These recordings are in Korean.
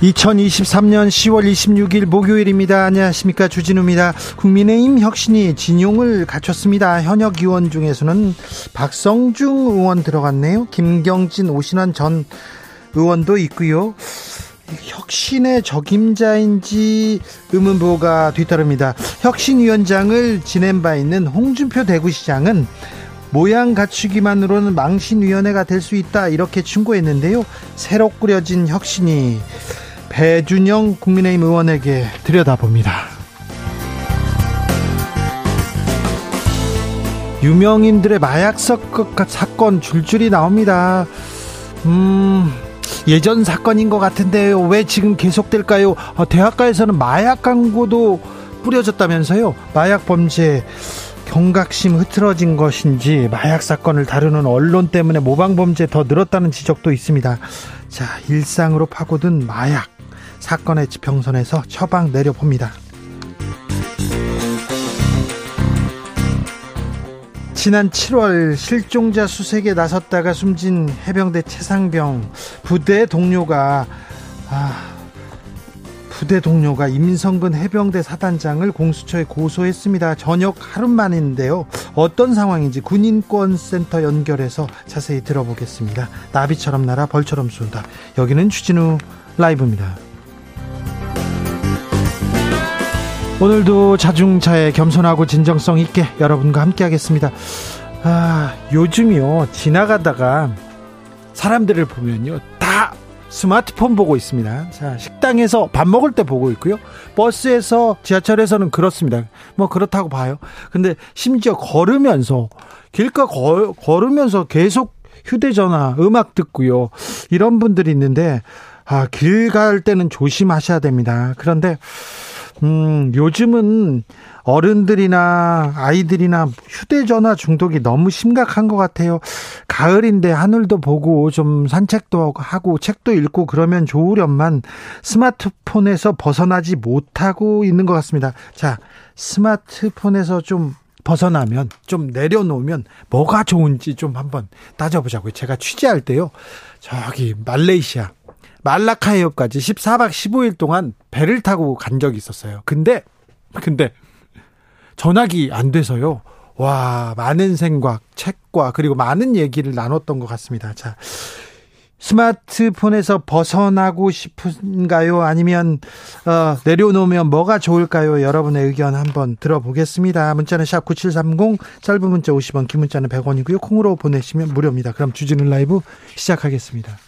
2023년 10월 26일 목요일입니다. 안녕하십니까. 주진우입니다. 국민의힘 혁신이 진용을 갖췄습니다. 현역 의원 중에서는 박성중 의원 들어갔네요. 김경진, 오신환 전 의원도 있고요. 혁신의 적임자인지 의문부가 뒤따릅니다. 혁신위원장을 지낸 바 있는 홍준표 대구시장은 모양 갖추기만으로는 망신위원회가 될 수 있다 이렇게 충고했는데요. 새로 꾸려진 혁신이 배준영 국민의힘 의원에게 들여다봅니다. 유명인들의 마약 사건 줄줄이 나옵니다. 음, 예전 사건인 것 같은데요. 왜 지금 계속될까요? 어, 대학가에서는 마약 광고도 뿌려졌다면서요. 마약 범죄 경각심 흐트러진 것인지 마약 사건을 다루는 언론 때문에 모방 범죄 더 늘었다는 지적도 있습니다. 자, 일상으로 파고든 마약 사건의 지평선에서 처방 내려봅니다. 지난 7월 실종자 수색에 나섰다가 숨진 해병대 최상병 부대 동료가 아, 부대 동료가 임성근 해병대 사단장을 공수처에 고소했습니다. 저녁 하루 만인데요. 어떤 상황인지 군인권센터 연결해서 자세히 들어보겠습니다. 나비처럼 날아 벌처럼 쏜다. 여기는 추진우 라이브입니다. 오늘도 자중차에 겸손하고 진정성 있게 여러분과 함께 하겠습니다. 아, 요즘이요. 지나가다가 사람들을 보면요. 다 스마트폰 보고 있습니다. 자, 식당에서 밥 먹을 때 보고 있고요. 버스에서 지하철에서는 그렇습니다. 뭐 그렇다고 봐요. 근데 심지어 걸으면서 길가 걸, 걸으면서 계속 휴대전화 음악 듣고요. 이런 분들이 있는데 아, 길 갈 때는 조심하셔야 됩니다. 그런데 음, 요즘은 어른들이나 아이들이나 휴대전화 중독이 너무 심각한 것 같아요. 가을인데 하늘도 보고 좀 산책도 하고 책도 읽고 그러면 좋으련만 스마트폰에서 벗어나지 못하고 있는 것 같습니다. 자, 스마트폰에서 좀 벗어나면 좀 내려놓으면 뭐가 좋은지 좀 한번 따져보자고요. 제가 취재할 때요. 저기 말레이시아 말라카 해협까지 14박 15일 동안 배를 타고 간 적이 있었어요. 근데 근데 전화기 안 돼서요. 와, 많은 생각, 책과 그리고 많은 얘기를 나눴던 것 같습니다. 자. 스마트폰에서 벗어나고 싶은가요? 아니면 어, 내려놓으면 뭐가 좋을까요? 여러분의 의견 한번 들어보겠습니다. 문자는 샵 9730, 짧은 문자 50원, 긴 문자는 100원이고요. 콩으로 보내시면 무료입니다. 그럼 주진우 라이브 시작하겠습니다.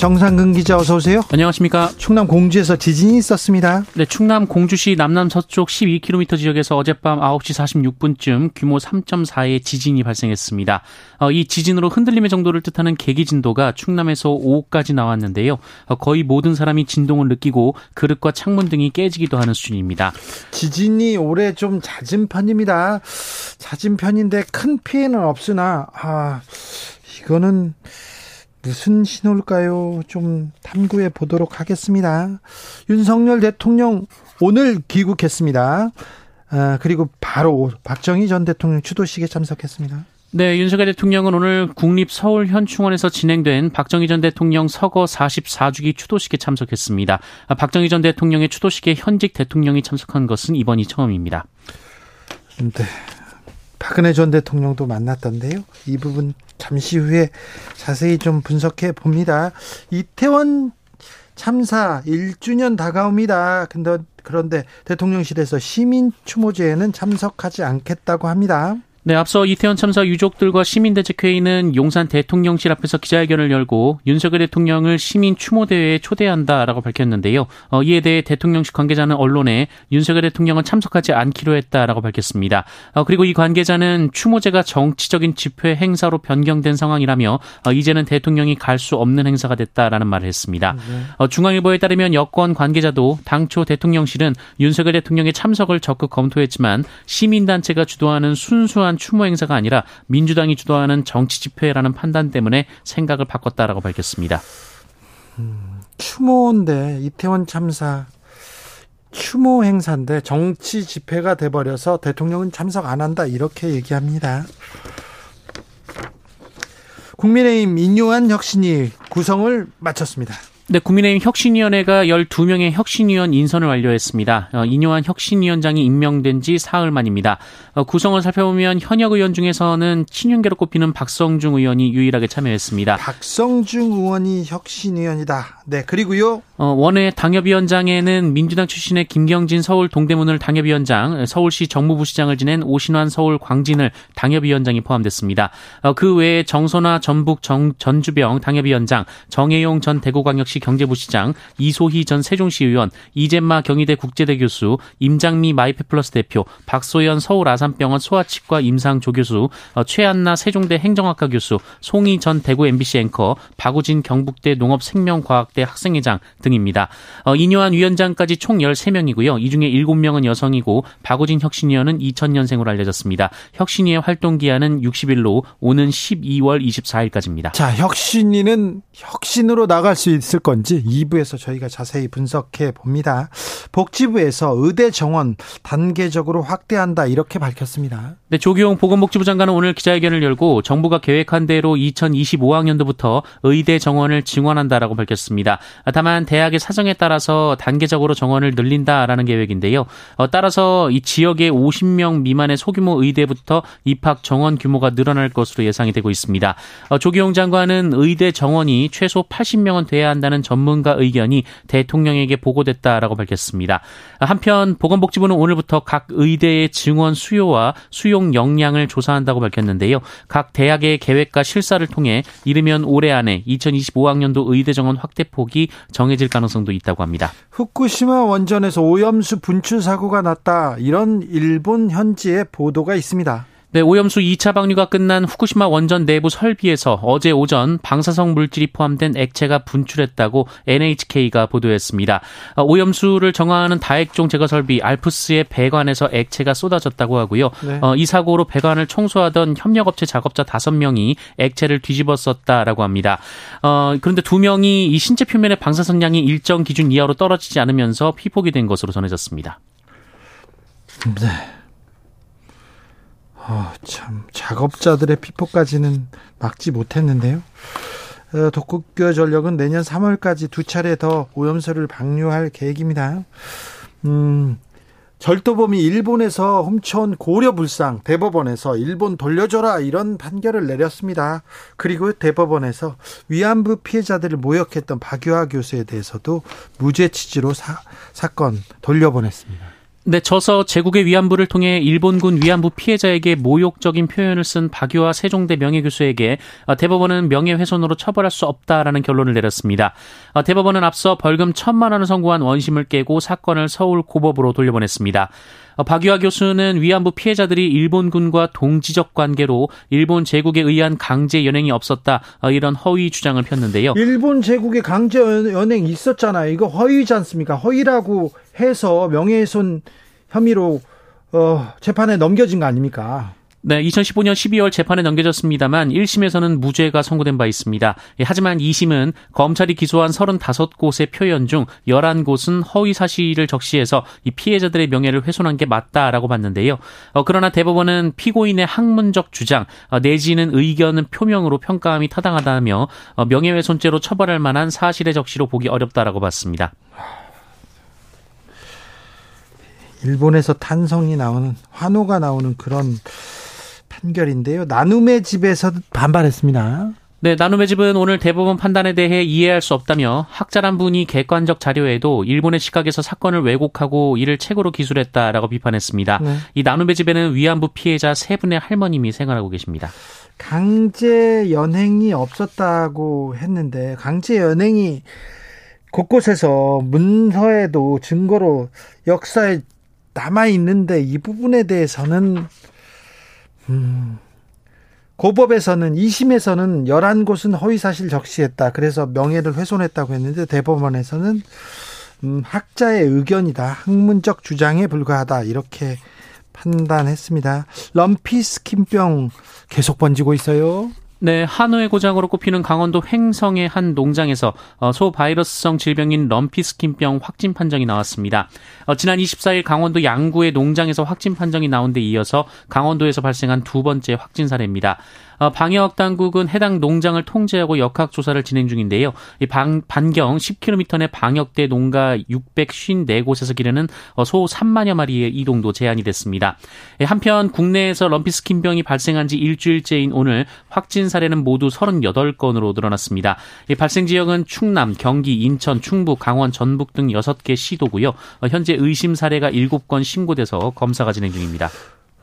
정상근 기자 어서 오세요. 안녕하십니까. 충남 공주에서 지진이 있었습니다. 네, 충남 공주시 남남 서쪽 12km 지역에서 어젯밤 9시 46분쯤 규모 3.4의 지진이 발생했습니다. 어, 이 지진으로 흔들림의 정도를 뜻하는 계기 진도가 충남에서 5까지 나왔는데요. 어, 거의 모든 사람이 진동을 느끼고 그릇과 창문 등이 깨지기도 하는 수준입니다. 지진이 올해 좀 잦은 편입니다. 잦은 편인데 큰 피해는 없으나 아 이거는 무슨 신호일까요? 좀 탐구해 보도록 하겠습니다. 윤석열 대통령 오늘 귀국했습니다. 아, 그리고 바로 박정희 전 대통령 추도식에 참석했습니다. 네, 윤석열 대통령은 오늘 국립 서울 현충원에서 진행된 박정희 전 대통령 서거 44주기 추도식에 참석했습니다. 아, 박정희 전 대통령의 추도식에 현직 대통령이 참석한 것은 이번이 처음입니다. 네. 박근혜 전 대통령도 만났던데요. 이 부분 잠시 후에 자세히 좀 분석해 봅니다. 이태원 참사 1주년 다가옵니다. 근데 그런데 대통령실에서 시민 추모제에는 참석하지 않겠다고 합니다. 네, 앞서 이태원 참사 유족들과 시민대책회의는 용산 대통령실 앞에서 기자회견을 열고 윤석열 대통령을 시민 추모대회에 초대한다라고 밝혔는데요. 어, 이에 대해 대통령실 관계자는 언론에 윤석열 대통령은 참석하지 않기로 했다라고 밝혔습니다. 어, 그리고 이 관계자는 추모제가 정치적인 집회 행사로 변경된 상황이라며 어, 이제는 대통령이 갈 수 없는 행사가 됐다라는 말을 했습니다. 네. 어, 중앙일보에 따르면 여권 관계자도 당초 대통령실은 윤석열 대통령의 참석을 적극 검토했지만 시민단체가 주도하는 순수한 단순한 추모 행사가 아니라 민주당이 주도하는 정치 집회라는 판단 때문에 생각을 바꿨다라고 밝혔습니다. 음, 추모인데 이태원 참사 추모 행사인데 정치 집회가 돼버려서 대통령은 참석 안 한다 이렇게 얘기합니다. 국민의힘 인요한 혁신이 구성을 마쳤습니다. 네, 국민의힘 혁신위원회가 12명의 혁신위원 인선을 완료했습니다. 어, 인요한 혁신위원장이 임명된 지 사흘 만입니다. 어, 구성을 살펴보면 현역 의원 중에서는 친윤계로 꼽히는 박성중 의원이 유일하게 참여했습니다. 박성중 의원이 혁신위원이다. 네, 그리고요. 어, 원외 당협위원장에는 민주당 출신의 김경진 서울 동대문을 당협위원장, 서울시 정무부시장을 지낸 오신환 서울 광진을 당협위원장이 포함됐습니다. 어, 그 외에 정선화 전북 정, 전주병 당협위원장, 정해용 전 대구광역시 경제부시장, 이소희 전 세종시 의원, 이젬마 경희대 국제대 교수, 임장미 마이펫플러스 대표, 박소연 서울 아산병원 소아치과 임상 조 교수, 어, 최한나 세종대 행정학과 교수, 송희 전 대구 MBC 앵커, 박우진 경북대 농업생명과학대 학생회장 등입니다. 어, 이뇨한 위원장까지 총 13명이고요. 이 중에 7명은 여성이고 박우진 혁신위원은 2000년생으로 알려졌습니다. 혁신위의 활동 기한은 60일로 오는 12월 24일까지입니다. 자, 혁신위는 혁신으로 나갈 수 있을 것 건지 2부에서 저희가 자세히 분석해 봅니다. 복지부에서 의대 정원 단계적으로 확대한다 이렇게 밝혔습니다. 네, 조기용 보건복지부 장관은 오늘 기자회견을 열고 정부가 계획한 대로 2025학년도부터 의대 정원을 증원한다라고 밝혔습니다. 다만 대학의 사정에 따라서 단계적으로 정원을 늘린다라는 계획인데요. 어, 따라서 이 지역의 50명 미만의 소규모 의대부터 입학 정원 규모가 늘어날 것으로 예상이 되고 있습니다. 어, 조기용 장관은 의대 정원이 최소 80명은 돼야 한다는 있다는 전문가 의견이 대통령에게 보고됐다라고 밝혔습니다. 한편 보건복지부는 오늘부터 각 의대의 증원 수요와 수용 역량을 조사한다고 밝혔는데요. 각 대학의 계획과 실사를 통해 이르면 올해 안에 2025학년도 의대 정원 확대 폭이 정해질 가능성도 있다고 합니다. 후쿠시마 원전에서 오염수 분출 사고가 났다. 이런 일본 현지의 보도가 있습니다. 네, 오염수 2차 방류가 끝난 후쿠시마 원전 내부 설비에서 어제 오전 방사성 물질이 포함된 액체가 분출했다고 NHK가 보도했습니다. 어, 오염수를 정화하는 다액종 제거 설비 알프스의 배관에서 액체가 쏟아졌다고 하고요. 네. 어, 이 사고로 배관을 청소하던 협력업체 작업자 5명이 액체를 뒤집었었다라고 합니다. 어, 그런데 2명이 이 신체 표면의 방사선량이 일정 기준 이하로 떨어지지 않으면서 피폭이 된 것으로 전해졌습니다. 네. 어, 참 작업자들의 피폭까지는 막지 못했는데요. 어, 독극교 전력은 내년 3월까지 두 차례 더 오염수를 방류할 계획입니다. 음, 절도범이 일본에서 훔쳐온 고려 불상 대법원에서 일본 돌려줘라 이런 판결을 내렸습니다. 그리고 대법원에서 위안부 피해자들을 모욕했던 박유하 교수에 대해서도 무죄 취지로 사, 사건 돌려보냈습니다. 네, 저서 제국의 위안부를 통해 일본군 위안부 피해자에게 모욕적인 표현을 쓴 박유화 세종대 명예교수에게 어, 대법원은 명예훼손으로 처벌할 수 없다라는 결론을 내렸습니다. 어, 대법원은 앞서 벌금 천만 원을 선고한 원심을 깨고 사건을 서울 고법으로 돌려보냈습니다. 어, 박유하 교수는 위안부 피해자들이 일본군과 동지적 관계로 일본 제국에 의한 강제 연행이 없었다 이런 허위 주장을 폈는데요. 일본 제국의 강제 연행 있었잖아요. 이거 허위지 않습니까? 허위라고 해서 명예훼손 혐의로 어, 재판에 넘겨진 거 아닙니까? 네, 2015년 12월 재판에 넘겨졌습니다만 1심에서는 무죄가 선고된 바 있습니다. 예, 하지만 2심은 검찰이 기소한 35곳의 표현 중 11곳은 허위 사실을 적시해서 이 피해자들의 명예를 훼손한 게 맞다라고 봤는데요. 어, 그러나 대법원은 피고인의 학문적 주장 어, 내지는 의견은 표명으로 평가함이 타당하다며 어, 명예훼손죄로 처벌할 만한 사실의 적시로 보기 어렵다라고 봤습니다. 일본에서 탄성이 나오는 환호가 나오는 그런 판결인데요. 나눔의 집에서 반발했습니다. 네, 나눔의 집은 오늘 대법원 판단에 대해 이해할 수 없다며 학자란 분이 객관적 자료에도 일본의 시각에서 사건을 왜곡하고 이를 책으로 기술했다라고 비판했습니다. 네. 이 나눔의 집에는 위안부 피해자 세 분의 할머님이 생활하고 계십니다. 강제 연행이 없었다고 했는데 강제 연행이 곳곳에서 문서에도 증거로 역사에 남아 있는데 이 부분에 대해서는 음, 고법에서는 2심에서는 11곳은 허위사실 적시했다. 그래서 명예를 훼손했다고 했는데 대법원에서는 음, 학자의 의견이다. 학문적 주장에 불과하다. 이렇게 판단했습니다. 럼피스킨병 계속 번지고 있어요. 네, 한우의 고장으로 꼽히는 강원도 횡성의 한 농장에서 어, 소바이러스성 질병인 럼피스킨병 확진 판정이 나왔습니다. 어, 지난 24일 강원도 양구의 농장에서 확진 판정이 나온 데 이어서 강원도에서 발생한 두 번째 확진 사례입니다. 어, 방역 당국은 해당 농장을 통제하고 역학 조사를 진행 중인데요. 이 방, 반경 10km 내 방역대 농가 654곳에서 기르는 어, 소 3만여 마리의 이동도 제한이 됐습니다. 예, 한편 국내에서 럼피스킨병이 발생한 지 일주일째인 오늘 확진 사례는 모두 38건으로 늘어났습니다. 발생 지역은 충남, 경기, 인천, 충북, 강원, 전북 등 6개 시도고요. 어, 현재 의심 사례가 7건 신고돼서 검사가 진행 중입니다.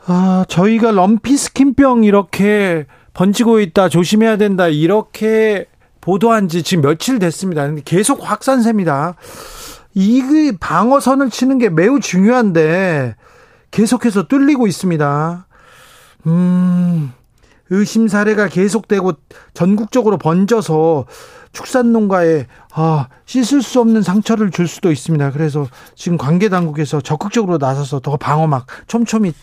아, 저희가 럼피스킨병 이렇게 번지고 있다, 조심해야 된다, 이렇게 보도한 지 지금 며칠 됐습니다. 계속 확산세입니다. 이 방어선을 치는 게 매우 중요한데 계속해서 뚫리고 있습니다. 음, 의심 사례가 계속되고 전국적으로 번져서 축산 농가에 아, 씻을 수 없는 상처를 줄 수도 있습니다. 그래서 지금 관계 당국에서 적극적으로 나서서 더 방어막 촘촘히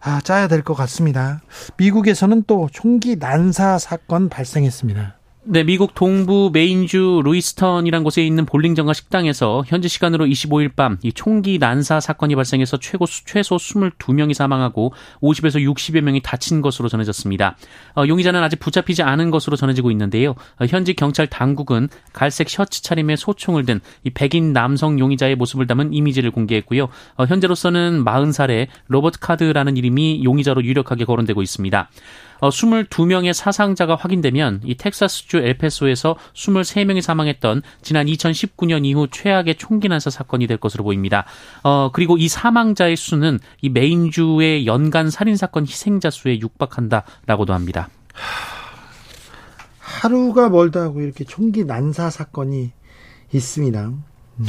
아, 짜야 될 것 같습니다. 미국에서는 또 총기 난사 사건 발생했습니다. 네, 미국 동부 메인주 루이스턴이란 곳에 있는 볼링장과 식당에서 현지 시간으로 25일 밤 이 총기 난사 사건이 발생해서 최고 최소 22명이 사망하고 50에서 60여 명이 다친 것으로 전해졌습니다. 어, 용의자는 아직 붙잡히지 않은 것으로 전해지고 있는데요. 어, 현지 경찰 당국은 갈색 셔츠 차림에 소총을 든 이 백인 남성 용의자의 모습을 담은 이미지를 공개했고요. 어, 현재로서는 40살의 로버트 카드라는 이름이 용의자로 유력하게 거론되고 있습니다. 어, 22명의 사상자가 확인되면 이 텍사스주 엘페소에서 23명이 사망했던 지난 2019년 이후 최악의 총기 난사 사건이 될 것으로 보입니다. 어, 그리고 이 사망자의 수는 이 메인주의 연간 살인 사건 희생자 수에 육박한다라고도 합니다. 하루가 멀다 하고 이렇게 총기 난사 사건이 있습니다. 음.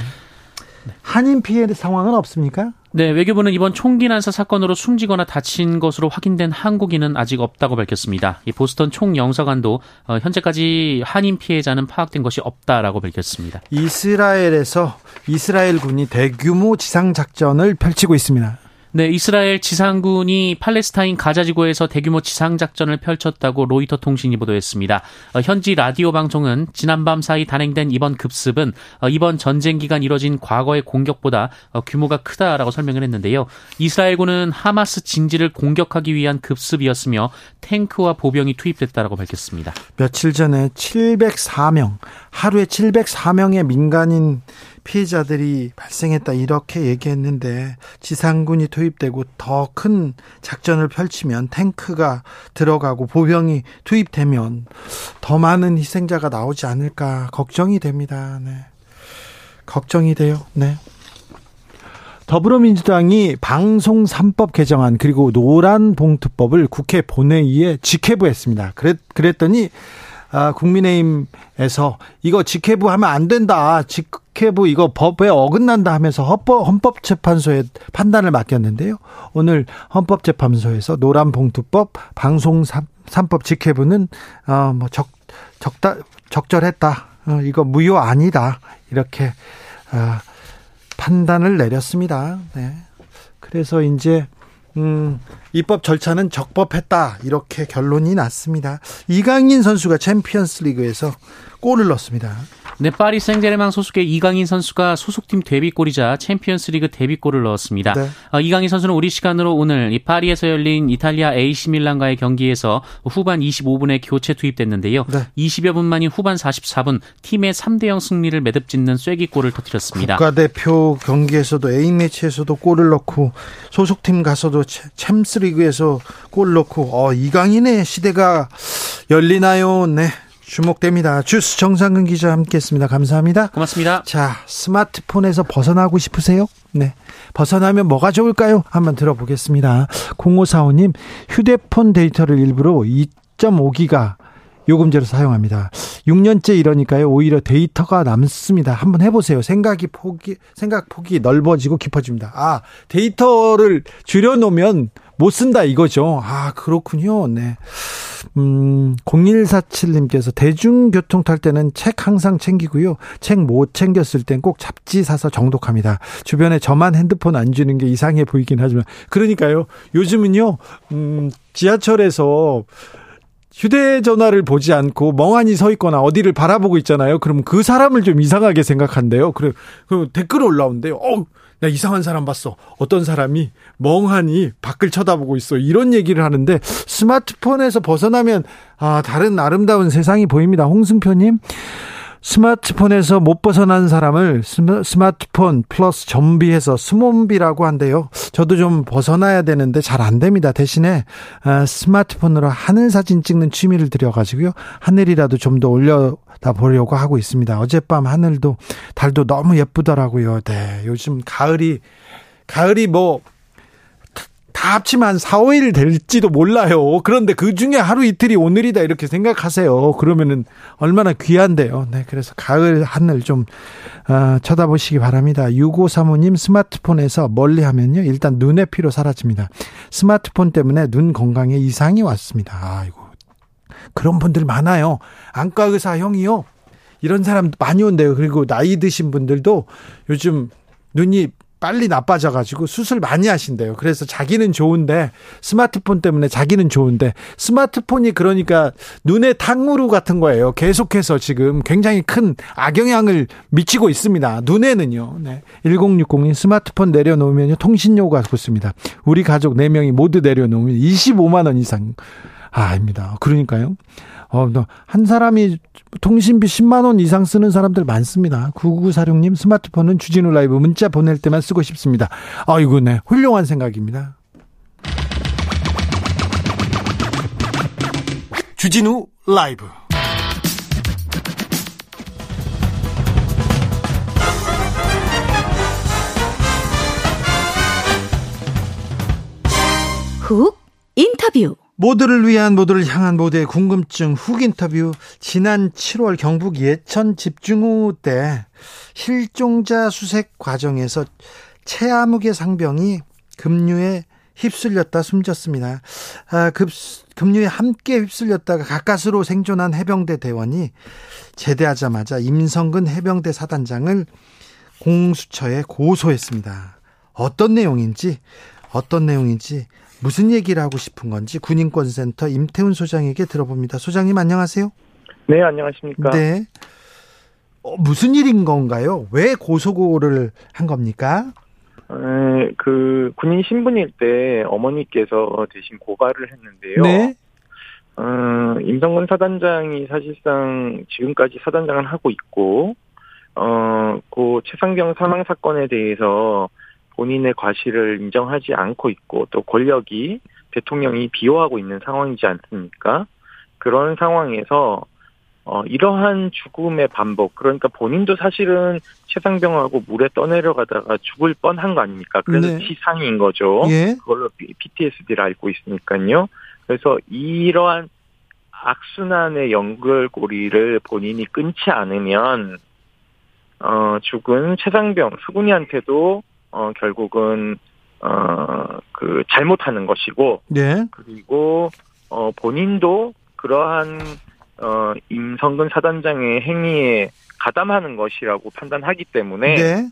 한인 피해 상황은 없습니까? 네, 외교부는 이번 총기 난사 사건으로 숨지거나 다친 것으로 확인된 한국인은 아직 없다고 밝혔습니다. 이 보스턴 총영사관도 어, 현재까지 한인 피해자는 파악된 것이 없다라고 밝혔습니다. 이스라엘에서 이스라엘 군이 대규모 지상 작전을 펼치고 있습니다. 네, 이스라엘 지상군이 팔레스타인 가자지구에서 대규모 지상작전을 펼쳤다고 로이터 통신이 보도했습니다. 어, 현지 라디오 방송은 지난밤 사이 단행된 이번 급습은 어, 이번 전쟁 기간 이뤄진 과거의 공격보다 어, 규모가 크다라고 설명을 했는데요. 이스라엘군은 하마스 진지를 공격하기 위한 급습이었으며 탱크와 보병이 투입됐다라고 밝혔습니다. 며칠 전에 704명, 하루에 704명의 민간인 피해자들이 발생했다 이렇게 얘기했는데 지상군이 투입되고 더 큰 작전을 펼치면 탱크가 들어가고 보병이 투입되면 더 많은 희생자가 나오지 않을까 걱정이 됩니다. 네. 걱정이 돼요. 네. 더불어민주당이 방송 3법 개정안 그리고 노란 봉투법을 국회 본회의에 직회부했습니다. 그랬, 그랬더니 아, 국민의힘에서 이거 직회부 하면 안 된다. 직회부 이거 법에 어긋난다 하면서 헌법, 헌법재판소에 판단을 맡겼는데요. 오늘 헌법재판소에서 노란봉투법, 방송 3법 직회부는 어, 뭐 적, 적다, 적절했다. 어, 이거 무효 아니다. 이렇게 어, 판단을 내렸습니다. 네. 그래서 이제 음, 입법 절차는 적법했다. 이렇게 결론이 났습니다. 이강인 선수가 챔피언스 리그에서 골을 넣었습니다. 네, 파리 생제르맹 소속의 이강인 선수가 소속팀 데뷔골이자 챔피언스리그 데뷔골을 넣었습니다. 네. 어, 이강인 선수는 우리 시간으로 오늘 이 파리에서 열린 이탈리아 AC 밀란과의 경기에서 후반 25분에 교체 투입됐는데요. 네. 20여 분 만인 후반 44분 팀의 3대 0 승리를 매듭짓는 쐐기골을 터뜨렸습니다. 국가대표 경기에서도 A 매치에서도 골을 넣고 소속팀 가서도 챔스리그에서 골 넣고 어, 이강인의 시대가 열리나요? 네. 주목됩니다. 주스 정상근 기자 함께했습니다. 감사합니다. 고맙습니다. 자, 스마트폰에서 벗어나고 싶으세요? 네. 벗어나면 뭐가 좋을까요? 한번 들어보겠습니다. 0545님, 휴대폰 데이터를 일부러 2.5기가 요금제로 사용합니다. 6년째 이러니까요. 오히려 데이터가 남습니다. 한번 해보세요. 생각이 폭이, 생각 폭이 넓어지고 깊어집니다. 아, 데이터를 줄여놓으면 못 쓴다 이거죠. 아, 그렇군요. 네. 음, 0147님께서 대중교통 탈 때는 책 항상 챙기고요. 책 못 챙겼을 땐 꼭 잡지 사서 정독합니다. 주변에 저만 핸드폰 안 주는 게 이상해 보이긴 하지만. 그러니까요. 요즘은요, 음, 지하철에서 휴대전화를 보지 않고 멍하니 서 있거나 어디를 바라보고 있잖아요. 그러면 그 사람을 좀 이상하게 생각한대요. 그래, 그 댓글 올라온대요. 어, 나 이상한 사람 봤어. 어떤 사람이 멍하니 밖을 쳐다보고 있어. 이런 얘기를 하는데 스마트폰에서 벗어나면 아, 다른 아름다운 세상이 보입니다. 홍승표님. 스마트폰에서 못 벗어난 사람을 스마트폰 플러스 좀비해서 스몬비라고 한대요. 저도 좀 벗어나야 되는데 잘 안 됩니다. 대신에 아, 스마트폰으로 하늘 사진 찍는 취미를 들여가지고요. 하늘이라도 좀 더 올려다 보려고 하고 있습니다. 어젯밤 하늘도 달도 너무 예쁘더라고요. 네, 요즘 가을이 가을이 뭐 다 합치면 한 4, 5일 될지도 몰라요. 그런데 그 중에 하루 이틀이 오늘이다 이렇게 생각하세요. 그러면은 얼마나 귀한데요. 네, 그래서 가을 하늘 좀 어, 쳐다보시기 바랍니다. 6535님 스마트폰에서 멀리 하면요. 일단 눈의 피로 사라집니다. 스마트폰 때문에 눈 건강에 이상이 왔습니다. 아이고. 그런 분들 많아요. 안과 의사 형이요. 이런 사람 많이 온대요. 그리고 나이 드신 분들도 요즘 눈이 빨리 나빠져가지고 수술 많이 하신대요. 그래서 자기는 좋은데 스마트폰 때문에 자기는 좋은데 스마트폰이 그러니까 눈에 탕후루 같은 거예요. 계속해서 지금 굉장히 큰 악영향을 미치고 있습니다. 눈에는요. 네. 1060님 스마트폰 내려놓으면 통신료가 붙습니다. 우리 가족 4명이 모두 내려놓으면 25만 원 이상. 아, 아닙니다. 그러니까요. 어, 한 사람이 통신비 10만 원 이상 쓰는 사람들 많습니다. 9946님 스마트폰은 주진우 라이브 문자 보낼 때만 쓰고 싶습니다. 아이고, 네. 훌륭한 생각입니다. 주진우 라이브 훅 인터뷰 모두를 위한 모두를 향한 모두의 궁금증 훅 인터뷰 지난 7월 경북 예천 집중호우 때 실종자 수색 과정에서 최아무개 상병이 급류에 휩쓸렸다 숨졌습니다. 아, 급, 급류에 함께 휩쓸렸다가 가까스로 생존한 해병대 대원이 제대하자마자 임성근 해병대 사단장을 공수처에 고소했습니다. 어떤 내용인지 어떤 내용인지 무슨 얘기를 하고 싶은 건지 군인권센터 임태훈 소장에게 들어봅니다. 소장님 안녕하세요. 네, 안녕하십니까. 네. 어, 무슨 일인 건가요? 왜 고소고를 한 겁니까? 에, 그 군인 신분일 때 어머니께서 대신 고발을 했는데요. 네. 어, 임성근 사단장이 사실상 지금까지 사단장을 하고 있고, 어, 그 최상경 사망 사건에 대해서 본인의 과실을 인정하지 않고 있고 또 권력이 대통령이 비호하고 있는 상황이지 않습니까? 그런 상황에서 어, 이러한 죽음의 반복, 그러니까 본인도 사실은 최상병하고 물에 떠내려가다가 죽을 뻔한 거 아닙니까? 그래서 네. 치상인 거죠. 예. 그걸로 PTSD를 알고 있으니까요. 그래서 이러한 악순환의 연결고리를 본인이 끊지 않으면, 어, 죽은 최상병, 수군이한테도 어, 결국은, 어, 그, 잘못하는 것이고, 네. 그리고, 어, 본인도 그러한, 어, 임성근 사단장의 행위에 가담하는 것이라고 판단하기 때문에, 네.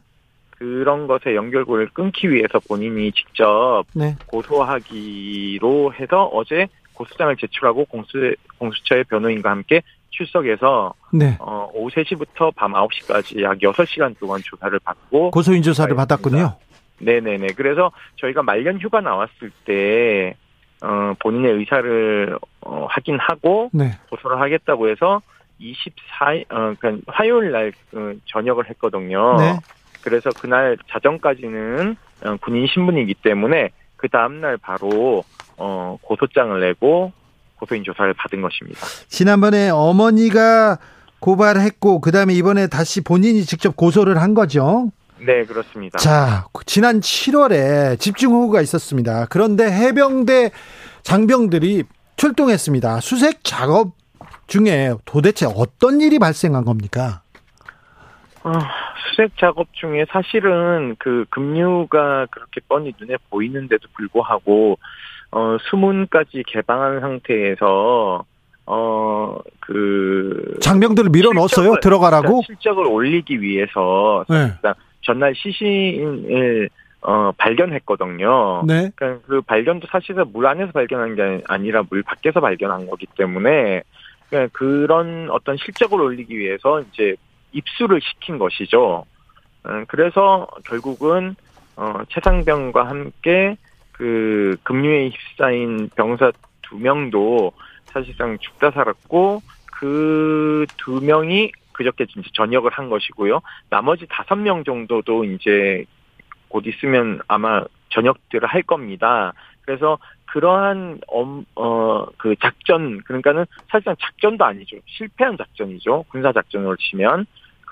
그런 것의 연결고리를 끊기 위해서 본인이 직접 네. 고소하기로 해서 어제 고소장을 제출하고 공수 공수처의 변호인과 함께 출석해서 네. 어, 오후 3시부터 밤 9시까지 약 6시간 동안 조사를 받고 고소인 조사를 받았군요. 네네네. 그래서 저희가 말년 휴가 나왔을 때 어, 본인의 의사를 어, 확인하고 네. 고소를 하겠다고 해서 24일 어, 그러니까 화요일 날 어, 전역을 했거든요. 네. 그래서 그날 자정까지는 어, 군인 신분이기 때문에 그 다음 날 바로 어, 고소장을 내고 고소인 조사를 받은 것입니다. 지난번에 어머니가 고발했고 그다음에 이번에 다시 본인이 직접 고소를 한 거죠. 네, 그렇습니다. 자, 지난 7월에 집중호우가 있었습니다. 그런데 해병대 장병들이 출동했습니다. 수색 작업 중에 도대체 어떤 일이 발생한 겁니까? 어, 수색 작업 중에 사실은 그 급류가 그렇게 뻔히 눈에 보이는데도 불구하고 어 수문까지 개방한 상태에서 어 그 장병들을 밀어 넣었어요. 들어가라고? 실적을 올리기 위해서 네. 전날 시신을 어 발견했거든요. 네. 그러니까 그 발견도 사실은 물 안에서 발견한 게 아니라 물 밖에서 발견한 거기 때문에 그냥 그런 어떤 실적을 올리기 위해서 이제 입수를 시킨 것이죠. 음, 그래서 결국은 어, 최상병과 함께 그 급류에 휩싸인 병사 두 명도 사실상 죽다 살았고 그 두 명이 그저께 이제 전역을 한 것이고요. 나머지 다섯 명 정도도 이제 곧 있으면 아마 전역들을 할 겁니다. 그래서 그러한 어그 작전 그러니까는 사실상 작전도 아니죠. 실패한 작전이죠. 군사 작전으로 치면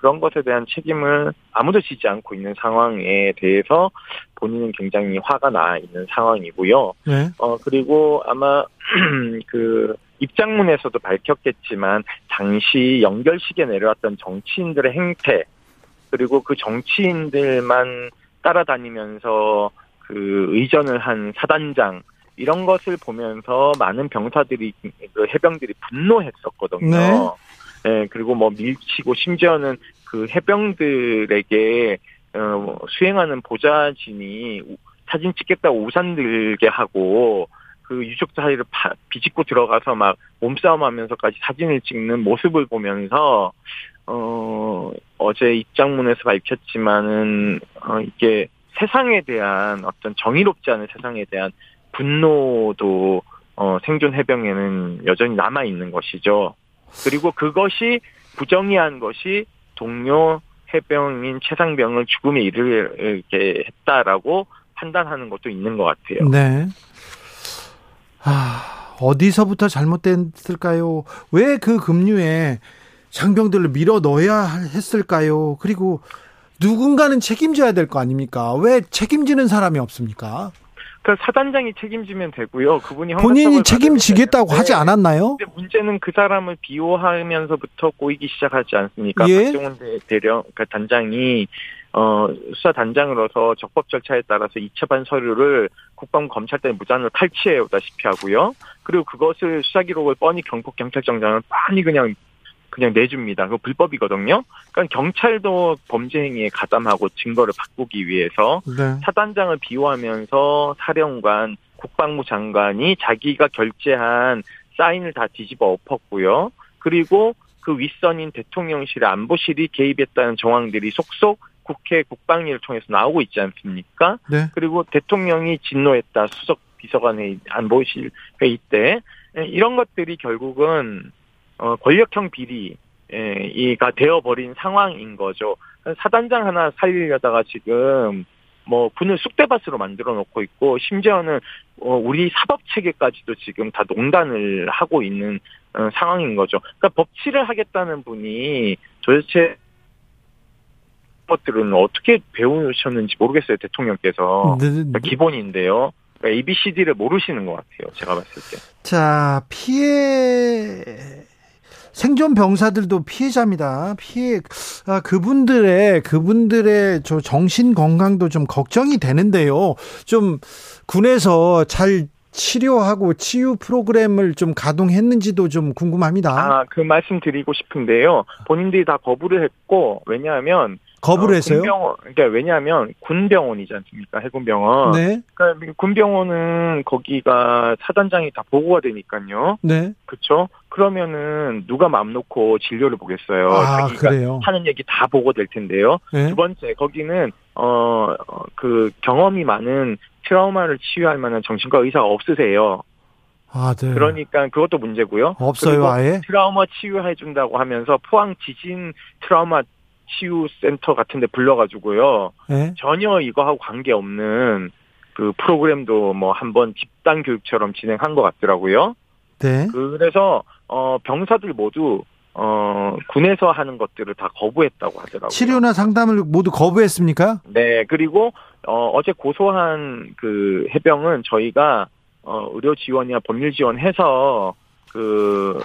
그런 것에 대한 책임을 아무도 지지 않고 있는 상황에 대해서 본인은 굉장히 화가 나 있는 상황이고요. 네. 어 그리고 아마 그 입장문에서도 밝혔겠지만 당시 연결식에 내려왔던 정치인들의 행태 그리고 그 정치인들만 따라다니면서 그 의전을 한 사단장 이런 것을 보면서 많은 병사들이 그 해병들이 분노했었거든요. 네. 예, 그리고 뭐 밀치고 심지어는 그 해병들에게 어, 수행하는 보좌진이 우- 사진 찍겠다고 우산 들게 하고 그 유족 사이를 파, 비집고 들어가서 막 몸싸움하면서까지 사진을 찍는 모습을 보면서 어 어제 입장문에서 밝혔지만은 어 이게 세상에 대한 어떤 정의롭지 않은 세상에 대한 분노도 어 생존 해병에는 여전히 남아 있는 것이죠. 그리고 그것이 부정의한 것이 동료 해병인 최상병을 죽음에 이르게 했다라고 판단하는 것도 있는 것 같아요. 네. 아, 어디서부터 잘못됐을까요? 왜 그 급류에 장병들을 밀어 넣어야 했을까요? 그리고 누군가는 책임져야 될 거 아닙니까? 왜 책임지는 사람이 없습니까? 그 사단장이 책임지면 되고요. 그분이 본인이 책임지겠다고 하지 않았나요? 근데 문제는 그 사람을 비호하면서부터 꼬이기 시작하지 않습니까? 예. 박종원 대- 대령 그 단장이 어 수사 단장으로서 적법 절차에 따라서 이첩한 서류를 국방부 검찰단에 무단으로 탈취해 오다시피 하고요. 그리고 그것을 수사 기록을 뻔히 경폭 경찰청장은 뻔히 그냥 그냥 내줍니다. 그거 불법이거든요. 그러니까 경찰도 범죄 행위에 가담하고 증거를 바꾸기 위해서 네. 사단장을 비호하면서 사령관, 국방부 장관이 자기가 결재한 사인을 다 뒤집어 엎었고요. 그리고 그 윗선인 대통령실의 안보실이 개입했다는 정황들이 속속 국회 국방위를 통해서 나오고 있지 않습니까? 네. 그리고 대통령이 진노했다. 수석 비서관 회의, 안보실 회의 때 예, 이런 것들이 결국은 어, 권력형 비리가 되어버린 상황인 거죠. 사단장 하나 살리려다가 지금 뭐 군을 쑥대밭으로 만들어 놓고 있고 심지어는 어, 우리 사법 체계까지도 지금 다 농단을 하고 있는 어, 상황인 거죠. 그러니까 법치를 하겠다는 분이 도대체 것들은 어떻게 배우셨는지 모르겠어요 대통령께서 네, 네. 그러니까 기본인데요. 그러니까 ABCD를 모르시는 것 같아요. 제가 봤을 때. 자, 피해 생존 병사들도 피해자입니다. 피해 아, 그분들의 그분들의 저 정신 건강도 좀 걱정이 되는데요. 좀 군에서 잘 치료하고 치유 프로그램을 좀 가동했는지도 좀 궁금합니다. 아, 그 말씀 드리고 싶은데요. 본인들이 다 거부를 했고, 왜냐하면 거부를 했어요? 군병원, 그러니까 왜냐하면 군병원이지 않습니까? 해군병원. 네. 그러니까 군병원은 거기가 사단장이 다 보고가 되니까요. 네. 그렇죠? 그러면은 누가 마음 놓고 진료를 보겠어요. 아, 자기가 그래요. 하는 얘기 다 보고 될 텐데요. 네. 두 번째, 거기는 어 그 경험이 많은 트라우마를 치유할 만한 정신과 의사가 없으세요. 아, 네. 그러니까 그것도 문제고요. 없어요, 아예? 트라우마 치유해 준다고 하면서 포항 지진 트라우마 치유 센터 같은 데 불러 가지고요. 네. 전혀 이거하고 관계 없는 그 프로그램도 뭐 한번 집단 교육처럼 진행한 것 같더라고요. 네. 그래서 어 병사들 모두 어 군에서 하는 것들을 다 거부했다고 하더라고요. 치료나 상담을 모두 거부했습니까? 네, 그리고 어 어제 고소한 그 해병은 저희가 어 의료 지원이나 법률 지원해서 그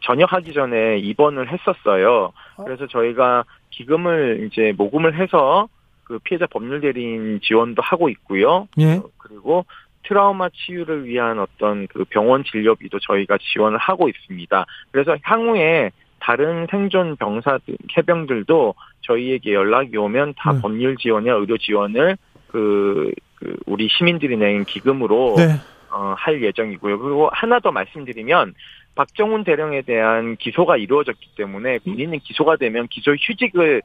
전역하기 전에 입원을 했었어요. 그래서 저희가 기금을 이제 모금을 해서 그 피해자 법률 대리인 지원도 하고 있고요. 예. 어, 그리고 트라우마 치유를 위한 어떤 그 병원 진료비도 저희가 지원을 하고 있습니다. 그래서 향후에 다른 생존 병사들, 해병들도 저희에게 연락이 오면 다 네. 법률 지원이나 의료 지원을 그, 그 우리 시민들이 낸 기금으로 네. 어, 할 예정이고요. 그리고 하나 더 말씀드리면 박정훈 대령에 대한 기소가 이루어졌기 때문에 군인은 기소가 되면 기소 휴직을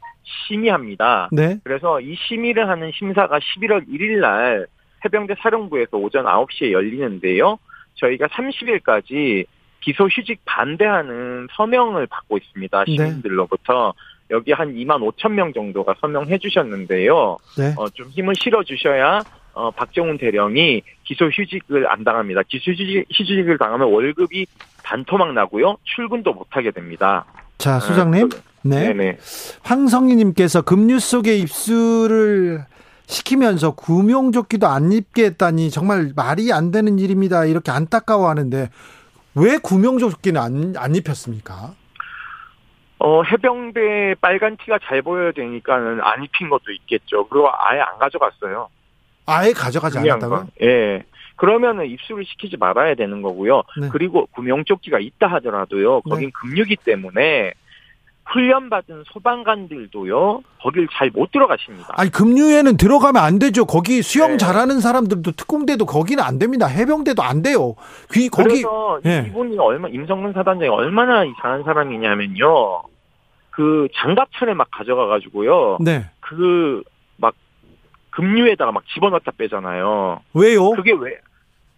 심의합니다. 네. 그래서 이 심의를 하는 심사가 11월 1일 날 해병대 사령부에서 오전 9시에 열리는데요. 저희가 30일까지 기소 휴직 반대하는 서명을 받고 있습니다. 네. 시민들로부터. 여기 한 2만 5천 명 정도가 서명해 주셨는데요. 네. 어, 좀 힘을 실어 주셔야 어, 박정훈 대령이 기소 휴직을 안 당합니다. 기소 휴직, 휴직을 당하면 월급이 반토막 나고요. 출근도 못 하게 됩니다. 자, 소장님. 네. 네네. 황성희님께서 급류 속에 입수를 시키면서 구명조끼도 안 입게 했다니 정말 말이 안 되는 일입니다. 이렇게 안타까워하는데 왜 구명조끼는 안, 안 입혔습니까? 어, 해병대 빨간 티가 잘 보여야 되니까는 안 입힌 것도 있겠죠. 그리고 아예 안 가져갔어요. 아예 가져가지 않았다고요? 건. 예. 그러면은 입수를 시키지 말아야 되는 거고요. 네. 그리고 구명조끼가 있다 하더라도요. 거긴 네. 금류기 때문에 훈련받은 소방관들도요. 거길 잘 못 들어가십니다. 아니 급류에는 들어가면 안 되죠. 거기 수영 네. 잘하는 사람들도 특공대도 거기는 안 됩니다. 해병대도 안 돼요. 귀 거기 그래서 예. 이분이 얼마 임성근 사단장이 얼마나 이상한 사람이냐면요. 그 장갑차를 막 가져가 가지고요. 네 그 막 급류에다가 막 집어넣다 빼잖아요. 왜요? 그게 왜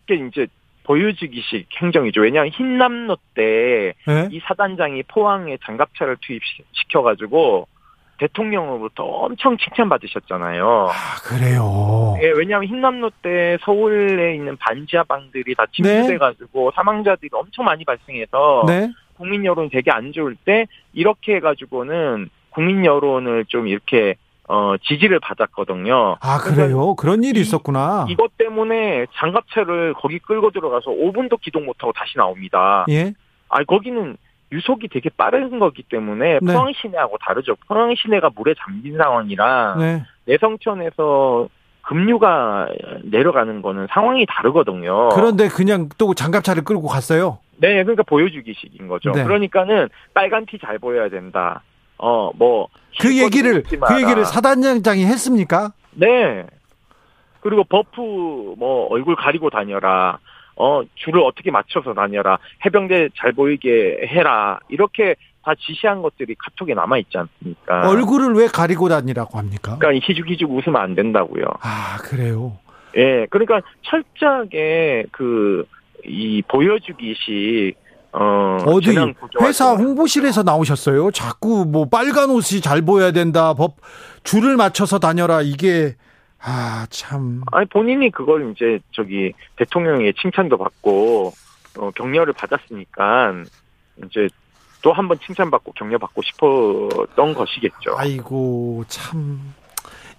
그게 이제 보여주기식 행정이죠. 왜냐하면 흰남노 때이 예? 사단장이 포항에 장갑차를 투입시켜가지고 대통령으로부터 엄청 칭찬받으셨잖아요. 아 그래요. 예, 왜냐하면 흰남노 때 서울에 있는 반지하방들이 다 네. 침수돼가지고 사망자들이 엄청 많이 발생해서 네. 국민 여론이 되게 안 좋을 때 이렇게 해가지고는 국민 여론을 좀 이렇게 어 지지를 받았거든요. 아 그래요. 그런 일이 이- 있었구나. 이것 때문에 장갑차를 거기 끌고 들어가서 5분도 기동 못하고 다시 나옵니다. 예. 아 거기는 유속이 되게 빠른 거기 때문에 네. 포항 시내하고 다르죠. 포항 시내가 물에 잠긴 상황이랑 네. 내성천에서 급류가 내려가는 거는 상황이 다르거든요. 그런데 그냥 또 장갑차를 끌고 갔어요. 네, 그러니까 보여주기식인 거죠. 네. 그러니까 빨간 티 잘 보여야 된다. 어, 뭐. 그쉴 얘기를 그 얘기를. 사단장이 했습니까? 네. 그리고 버프 뭐 얼굴 가리고 다녀라. 어, 줄을 어떻게 맞춰서 다녀라. 해병대 잘 보이게 해라. 이렇게 다 지시한 것들이 카톡에 남아 있지 않습니까? 얼굴을 왜 가리고 다니라고 합니까? 그러니까 희죽희죽 웃으면 안 된다고요. 아 그래요. 예. 그러니까 철저하게 그 이 보여주기식 어 어디 회사 좀- 홍보실에서 나오셨어요? 자꾸 뭐 빨간 옷이 잘 보여야 된다. 법 줄을 맞춰서 다녀라. 이게 아 참. 아니 본인이 그걸 이제 저기 대통령의 칭찬도 받고 어, 격려를 받았으니까 이제 또 한 번 칭찬받고 격려받고 싶었던 것이겠죠. 아이고 참.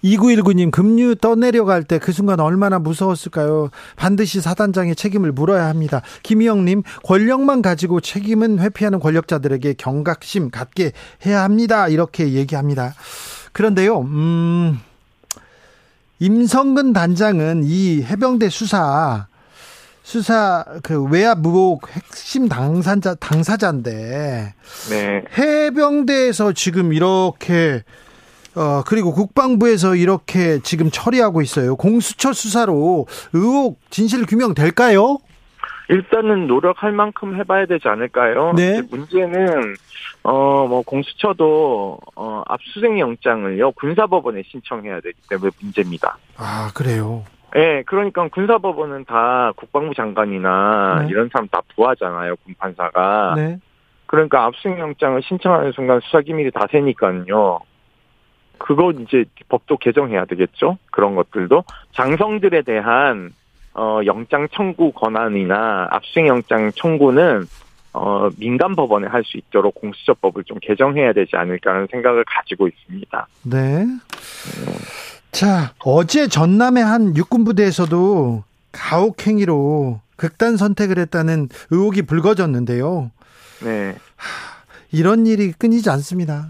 2919님 급류 떠내려갈 때 그 순간 얼마나 무서웠을까요? 반드시 사단장의 책임을 물어야 합니다. 김희영님 권력만 가지고 책임은 회피하는 권력자들에게 경각심 갖게 해야 합니다. 이렇게 얘기합니다. 그런데요, 음, 임성근 단장은 이 해병대 수사 수사 그 외압 무복 핵심 당사자 당사자인데 네. 해병대에서 지금 이렇게 어, 그리고 국방부에서 이렇게 지금 처리하고 있어요. 공수처 수사로 의혹 진실 규명 될까요? 일단은 노력할 만큼 해봐야 되지 않을까요? 네. 문제는 어 뭐 공수처도 어 압수수색 영장을요 군사법원에 신청해야 되기 때문에 문제입니다. 아 그래요. 예, 네, 그러니까 군사법원은 다 국방부 장관이나 네. 이런 사람 다 부하잖아요, 군판사가. 네. 그러니까 압수수색 영장을 신청하는 순간 수사 기밀이 다 새니까요. 그거 이제 법도 개정해야 되겠죠. 그런 것들도 장성들에 대한 어 영장 청구 권한이나 압수수색 영장 청구는 어 민간 법원에 할 수 있도록 공수처법을 좀 개정해야 되지 않을까라는 생각을 가지고 있습니다. 네. 자, 어제 전남의 한 육군 부대에서도 가혹 행위로 극단 선택을 했다는 의혹이 불거졌는데요. 네. 이런 일이 끊이지 않습니다.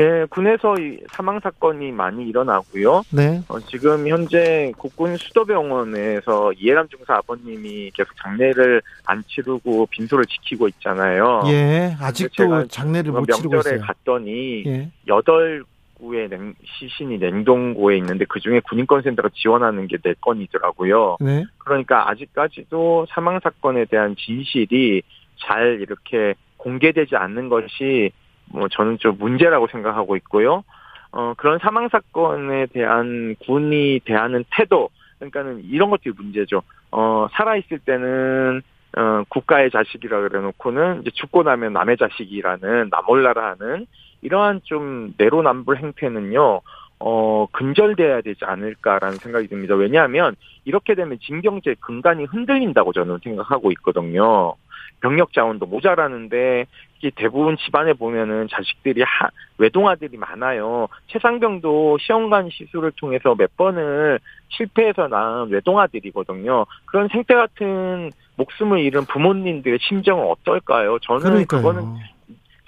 예, 군에서 이 사망 사건이 많이 일어나고요. 네. 어, 지금 현재 국군 수도병원에서 이해람 중사 아버님이 계속 장례를 안 치르고 빈소를 지키고 있잖아요. 예, 아직도 장례를 못 치르고 명절에 있어요. 갔더니 예. 여덟 구의 냉, 시신이 냉동고에 있는데 그 중에 군인권센터가 지원하는 게네 건이더라고요. 네. 그러니까 아직까지도 사망 사건에 대한 진실이 잘 이렇게 공개되지 않는 것이 뭐 저는 좀 문제라고 생각하고 있고요. 어 그런 사망 사건에 대한 군이 대하는 태도 그러니까는 이런 것들이 문제죠. 어 살아 있을 때는 어 국가의 자식이라 그래 놓고는 이제 죽고 나면 남의 자식이라는 나몰라라 하는 이러한 좀 내로남불 행태는요. 어, 근절돼야 되지 않을까라는 생각이 듭니다. 왜냐하면 이렇게 되면 징병제 근간이 흔들린다고 저는 생각하고 있거든요. 병력 자원도 모자라는데 이게 대부분 집안에 보면은 자식들이 하, 외동아들이 많아요. 최상병도 시험관 시술을 통해서 몇 번을 실패해서 낳은 외동아들이거든요. 그런 생태 같은 목숨을 잃은 부모님들의 심정은 어떨까요? 저는 그러니까요. 그거는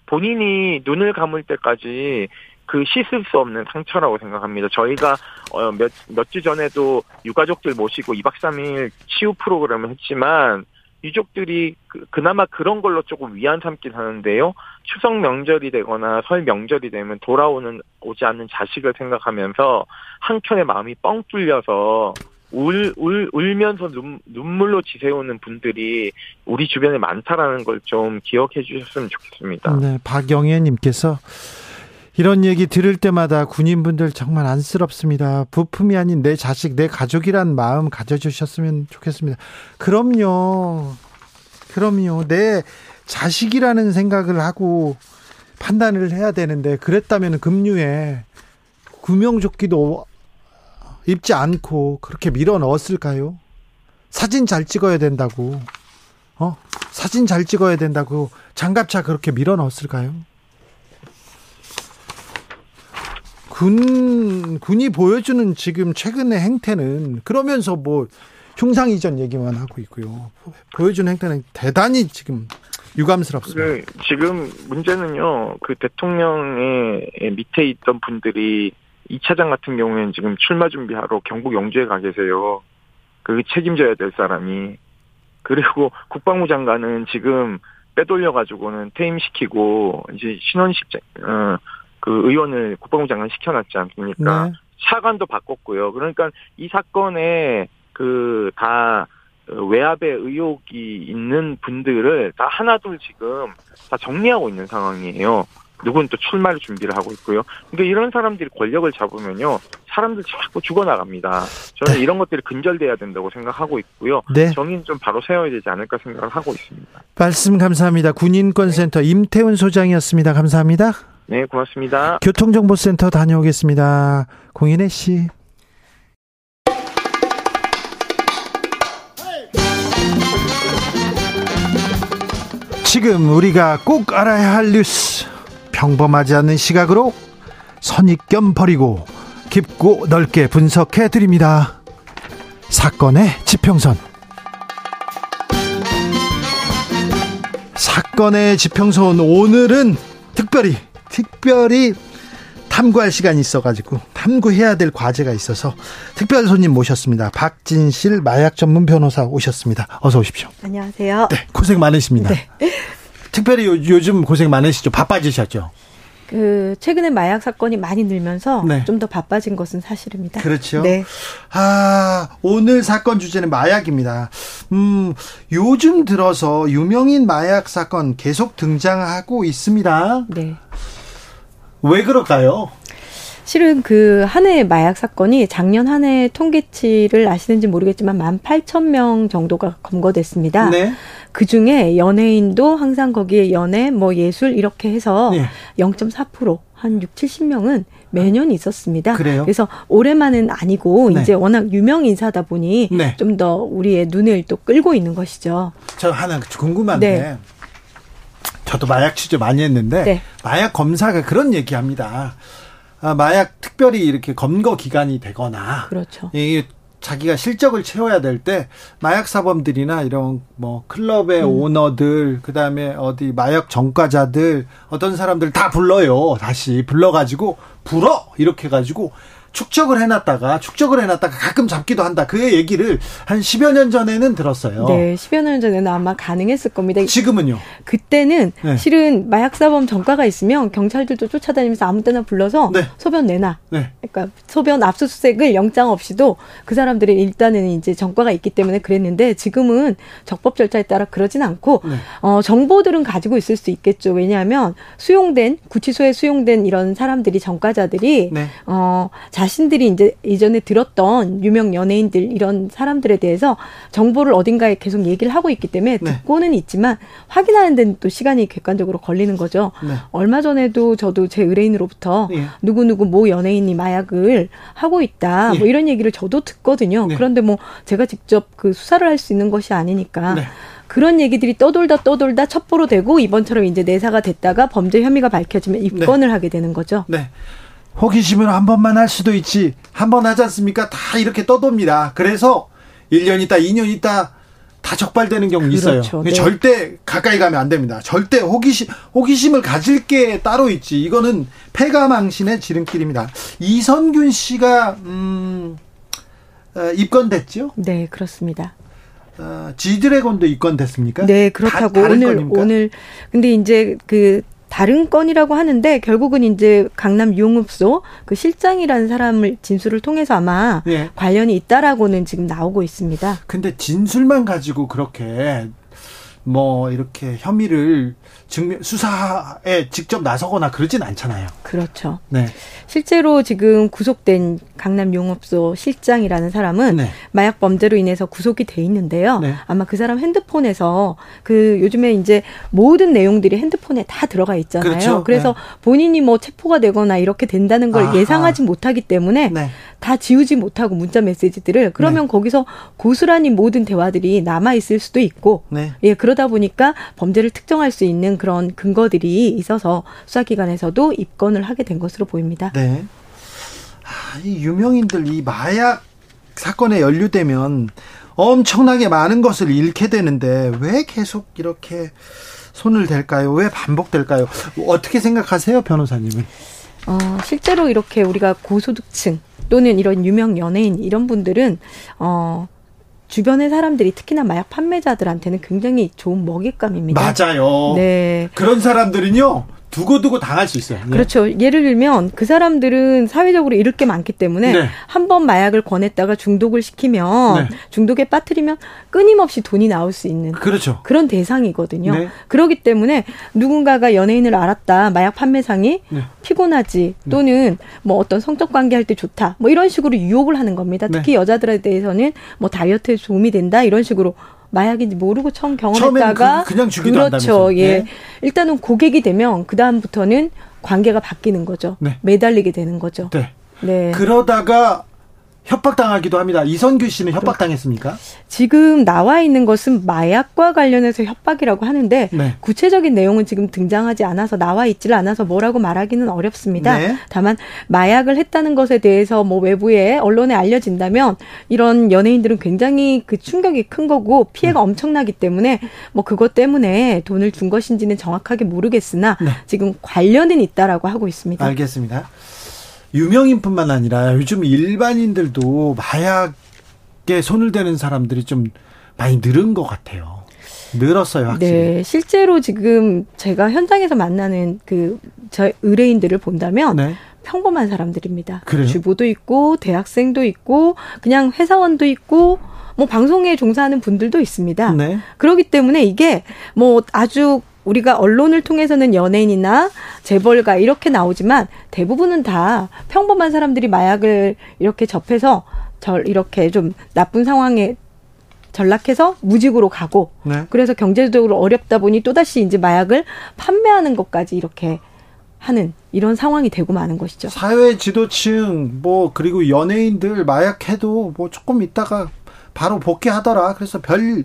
본인이 눈을 감을 때까지 그 씻을 수 없는 상처라고 생각합니다. 저희가 어, 몇몇 주 전에도 유가족들 모시고 2박 3일 치유 프로그램을 했지만 유족들이 그, 그나마 그런 걸로 조금 위안 삼긴 하는데요. 추석 명절이 되거나 설 명절이 되면 돌아오는 오지 않는 자식을 생각하면서 한켠에 마음이 뻥 뚫려서 울, 울, 울면서 눈, 눈물로 지새우는 분들이 우리 주변에 많다라는 걸 좀 기억해 주셨으면 좋겠습니다. 네, 박영애님께서 이런 얘기 들을 때마다 군인분들 정말 안쓰럽습니다. 부품이 아닌 내 자식, 내 가족이란 마음 가져주셨으면 좋겠습니다. 그럼요. 그럼요. 내 자식이라는 생각을 하고 판단을 해야 되는데 그랬다면 급류에 구명조끼도 입지 않고 그렇게 밀어 넣었을까요? 사진 잘 찍어야 된다고. 어? 사진 잘 찍어야 된다고 장갑차 그렇게 밀어 넣었을까요? 군 군이 보여주는 지금 최근의 행태는 그러면서 뭐 흉상 이전 얘기만 하고 있고요. 보여주는 행태는 대단히 지금 유감스럽습니다. 그 지금 문제는요. 그 대통령의 밑에 있던 분들이 이 차장 같은 경우에는 지금 출마 준비하러 경북 영주에 가 계세요. 그 책임져야 될 사람이 그리고 국방부 장관은 지금 빼돌려 가지고는 퇴임시키고 이제 신원식 어, 그 의원을 국방부 장관 시켜놨지 않습니까? 네. 차관도 바꿨고요. 그러니까 이 사건에 그 다 외압의 의혹이 있는 분들을 다 하나둘 지금 다 정리하고 있는 상황이에요. 누군 또 출마를 준비를 하고 있고요. 그러니까 이런 사람들이 권력을 잡으면요, 사람들 자꾸 죽어나갑니다. 저는 네. 이런 것들이 근절돼야 된다고 생각하고 있고요. 네. 정의는 좀 바로 세워야 되지 않을까 생각을 하고 있습니다. 말씀 감사합니다. 군인권센터 임태훈 소장이었습니다. 감사합니다. 네, 고맙습니다. 교통정보센터 다녀오겠습니다. 공인혜 씨. 지금 우리가 꼭 알아야 할 뉴스 평범하지 않는 시각으로 선입견 버리고 깊고 넓게 분석해 드립니다. 사건의 지평선 사건의 지평선 오늘은 특별히 특별히 탐구할 시간이 있어가지고 탐구해야 될 과제가 있어서 특별 손님 모셨습니다. 박진실 마약 전문 변호사 오셨습니다. 어서 오십시오. 안녕하세요. 네, 고생 많으십니다. 특별히 요, 즘 고생 많으시죠? 바빠지셨죠? 그 최근에 마약 사건이 많이 늘면서 네. 좀더 바빠진 것은 사실입니다. 그렇죠. 네. 아, 오늘 사건 주제는 마약입니다. 음, 요즘 들어서 유명인 마약 사건 계속 등장하고 있습니다. 네. 왜 그럴까요? 실은 그 한 해의 마약 사건이 작년 한 해 통계치를 아시는지 모르겠지만 만 8천 명 정도가 검거됐습니다. 네. 그 중에 연예인도 항상 거기에 연애, 뭐 예술 이렇게 해서 네. 0.4%한 6, 70명은 매년 있었습니다. 그래요? 그래서 올해만은 아니고 네. 이제 워낙 유명 인사다 보니 네. 좀더 우리의 눈을 또 끌고 있는 것이죠. 저 하나 궁금한데 네. 저도 마약 취재 많이 했는데 네. 마약 검사가 그런 얘기합니다. 아, 마약 특별히 이렇게 검거 기간이 되거나 그렇죠. 이 자기가 실적을 채워야 될 때 마약 사범들이나 이런 뭐 클럽의 음. 오너들 그다음에 어디 마약 전과자들 어떤 사람들 다 불러요. 다시 불러 가지고 불어 이렇게 가지고 축적을 해놨다가 축적을 해놨다가 가끔 잡기도 한다. 그 얘기를 한 10여 년 전에는 들었어요. 네, 10여 년 전에는 아마 가능했을 겁니다. 지금은요? 그때는 네. 실은 마약사범 전과가 있으면 경찰들도 쫓아다니면서 아무 때나 불러서 네. 소변 내놔. 네. 그러니까 소변 압수수색을 영장 없이도 그 사람들이 일단은 이제 전과가 있기 때문에 그랬는데 지금은 적법 절차에 따라 그러진 않고 네. 어, 정보들은 가지고 있을 수 있겠죠. 왜냐하면 수용된 구치소에 수용된 이런 사람들이 전과자들이 네. 어, 자 자신들이 이제 이전에 들었던 유명 연예인들 이런 사람들에 대해서 정보를 어딘가에 계속 얘기를 하고 있기 때문에 네. 듣고는 있지만 확인하는 데는 또 시간이 객관적으로 걸리는 거죠. 네. 얼마 전에도 저도 제 의뢰인으로부터 네. 누구누구 모 연예인이 마약을 하고 있다. 뭐 예. 이런 얘기를 저도 듣거든요. 네. 그런데 뭐 제가 직접 그 수사를 할 수 있는 것이 아니니까 네. 그런 얘기들이 떠돌다 떠돌다 첩보로 되고 이번처럼 이제 내사가 됐다가 범죄 혐의가 밝혀지면 입건을 네. 하게 되는 거죠. 네. 호기심을 한 번만 할 수도 있지. 한 번 하지 않습니까? 다 이렇게 떠돕니다. 그래서 1년 있다, 2년 있다, 다 적발되는 경우 그렇죠. 있어요. 네. 절대 가까이 가면 안 됩니다. 절대 호기심, 호기심을 가질 게 따로 있지. 이거는 폐가망신의 지름길입니다. 이선균 씨가, 음, 어, 입건됐죠? 네, 그렇습니다. 어, 지드래곤도 입건됐습니까? 네, 그렇다고 다, 오늘 건입니까? 오늘 근데 이제 그 다른 건이라고 하는데 결국은 이제 강남 유흥업소 그 실장이라는 사람을 진술을 통해서 아마 예. 관련이 있다라고는 지금 나오고 있습니다. 근데 진술만 가지고 그렇게 뭐 이렇게 혐의를 증명 수사에 직접 나서거나 그러진 않잖아요. 그렇죠. 네. 실제로 지금 구속된 강남 용업소 실장이라는 사람은 네. 마약 범죄로 인해서 구속이 돼 있는데요. 네. 아마 그 사람 핸드폰에서 그 요즘에 이제 모든 내용들이 핸드폰에 다 들어가 있잖아요. 그렇죠. 그래서 네. 본인이 뭐 체포가 되거나 이렇게 된다는 걸 아하. 예상하지 못하기 때문에 네. 다 지우지 못하고 문자 메시지들을 그러면 네. 거기서 고스란히 모든 대화들이 남아 있을 수도 있고 네. 예 그러다 보니까 범죄를 특정할 수 있는 그런 근거들이 있어서 수사기관에서도 입건을 하게 된 것으로 보입니다. 네. 아, 이 유명인들 이 마약 사건에 연루되면 엄청나게 많은 것을 잃게 되는데 왜 계속 이렇게 손을 댈까요? 왜 반복될까요? 어떻게 생각하세요, 변호사님은? 어, 실제로 이렇게 우리가 고소득층 또는 이런 유명 연예인 이런 분들은 어 주변의 사람들이 특히나 마약 판매자들한테는 굉장히 좋은 먹잇감입니다. 맞아요. 네. 그런 사람들은요. 두고두고 당할 수 있어요. 네. 그렇죠. 예를 들면 그 사람들은 사회적으로 잃을 게 많기 때문에 네. 한번 마약을 권했다가 중독을 시키면 네. 중독에 빠뜨리면 끊임없이 돈이 나올 수 있는 그렇죠. 그런 대상이거든요. 네. 그렇기 때문에 누군가가 연예인을 알았다. 마약 판매상이 네. 피곤하지 네. 또는 뭐 어떤 성적 관계할 때 좋다. 뭐 이런 식으로 유혹을 하는 겁니다. 특히 여자들에 대해서는 뭐 다이어트에 도움이 된다. 이런 식으로 마약인지 모르고 처음 경험했다가 그, 냥 주기도 그렇죠. 예. 네. 일단은 고객이 되면 그 다음부터는 관계가 바뀌는 거죠. 네. 매달리게 되는 거죠. 네. 네. 그러다가 협박당하기도 합니다. 이선규 씨는 협박당했습니까? 지금 나와 있는 것은 마약과 관련해서 협박이라고 하는데 네. 구체적인 내용은 지금 등장하지 않아서 나와 있지를 않아서 뭐라고 말하기는 어렵습니다. 네. 다만 마약을 했다는 것에 대해서 뭐 외부에 언론에 알려진다면 이런 연예인들은 굉장히 그 충격이 큰 거고 피해가 네. 엄청나기 때문에 뭐 그것 때문에 돈을 준 것인지는 정확하게 모르겠으나 네. 지금 관련은 있다라고 하고 있습니다. 알겠습니다. 유명인뿐만 아니라 요즘 일반인들도 마약에 손을 대는 사람들이 좀 많이 늘은 것 같아요. 늘었어요, 확실히. 네, 실제로 지금 제가 현장에서 만나는 그 저 의뢰인들을 본다면 네. 평범한 사람들입니다. 그래요? 주부도 있고 대학생도 있고 그냥 회사원도 있고 뭐 방송에 종사하는 분들도 있습니다. 네. 그렇기 때문에 이게 뭐 아주 우리가 언론을 통해서는 연예인이나 재벌가 이렇게 나오지만 대부분은 다 평범한 사람들이 마약을 이렇게 접해서 절 이렇게 좀 나쁜 상황에 전락해서 무직으로 가고 네. 그래서 경제적으로 어렵다 보니 또다시 이제 마약을 판매하는 것까지 이렇게 하는 이런 상황이 되고 마는 것이죠. 사회 지도층 뭐 그리고 연예인들 마약해도 뭐 조금 있다가 바로 복귀하더라. 그래서 별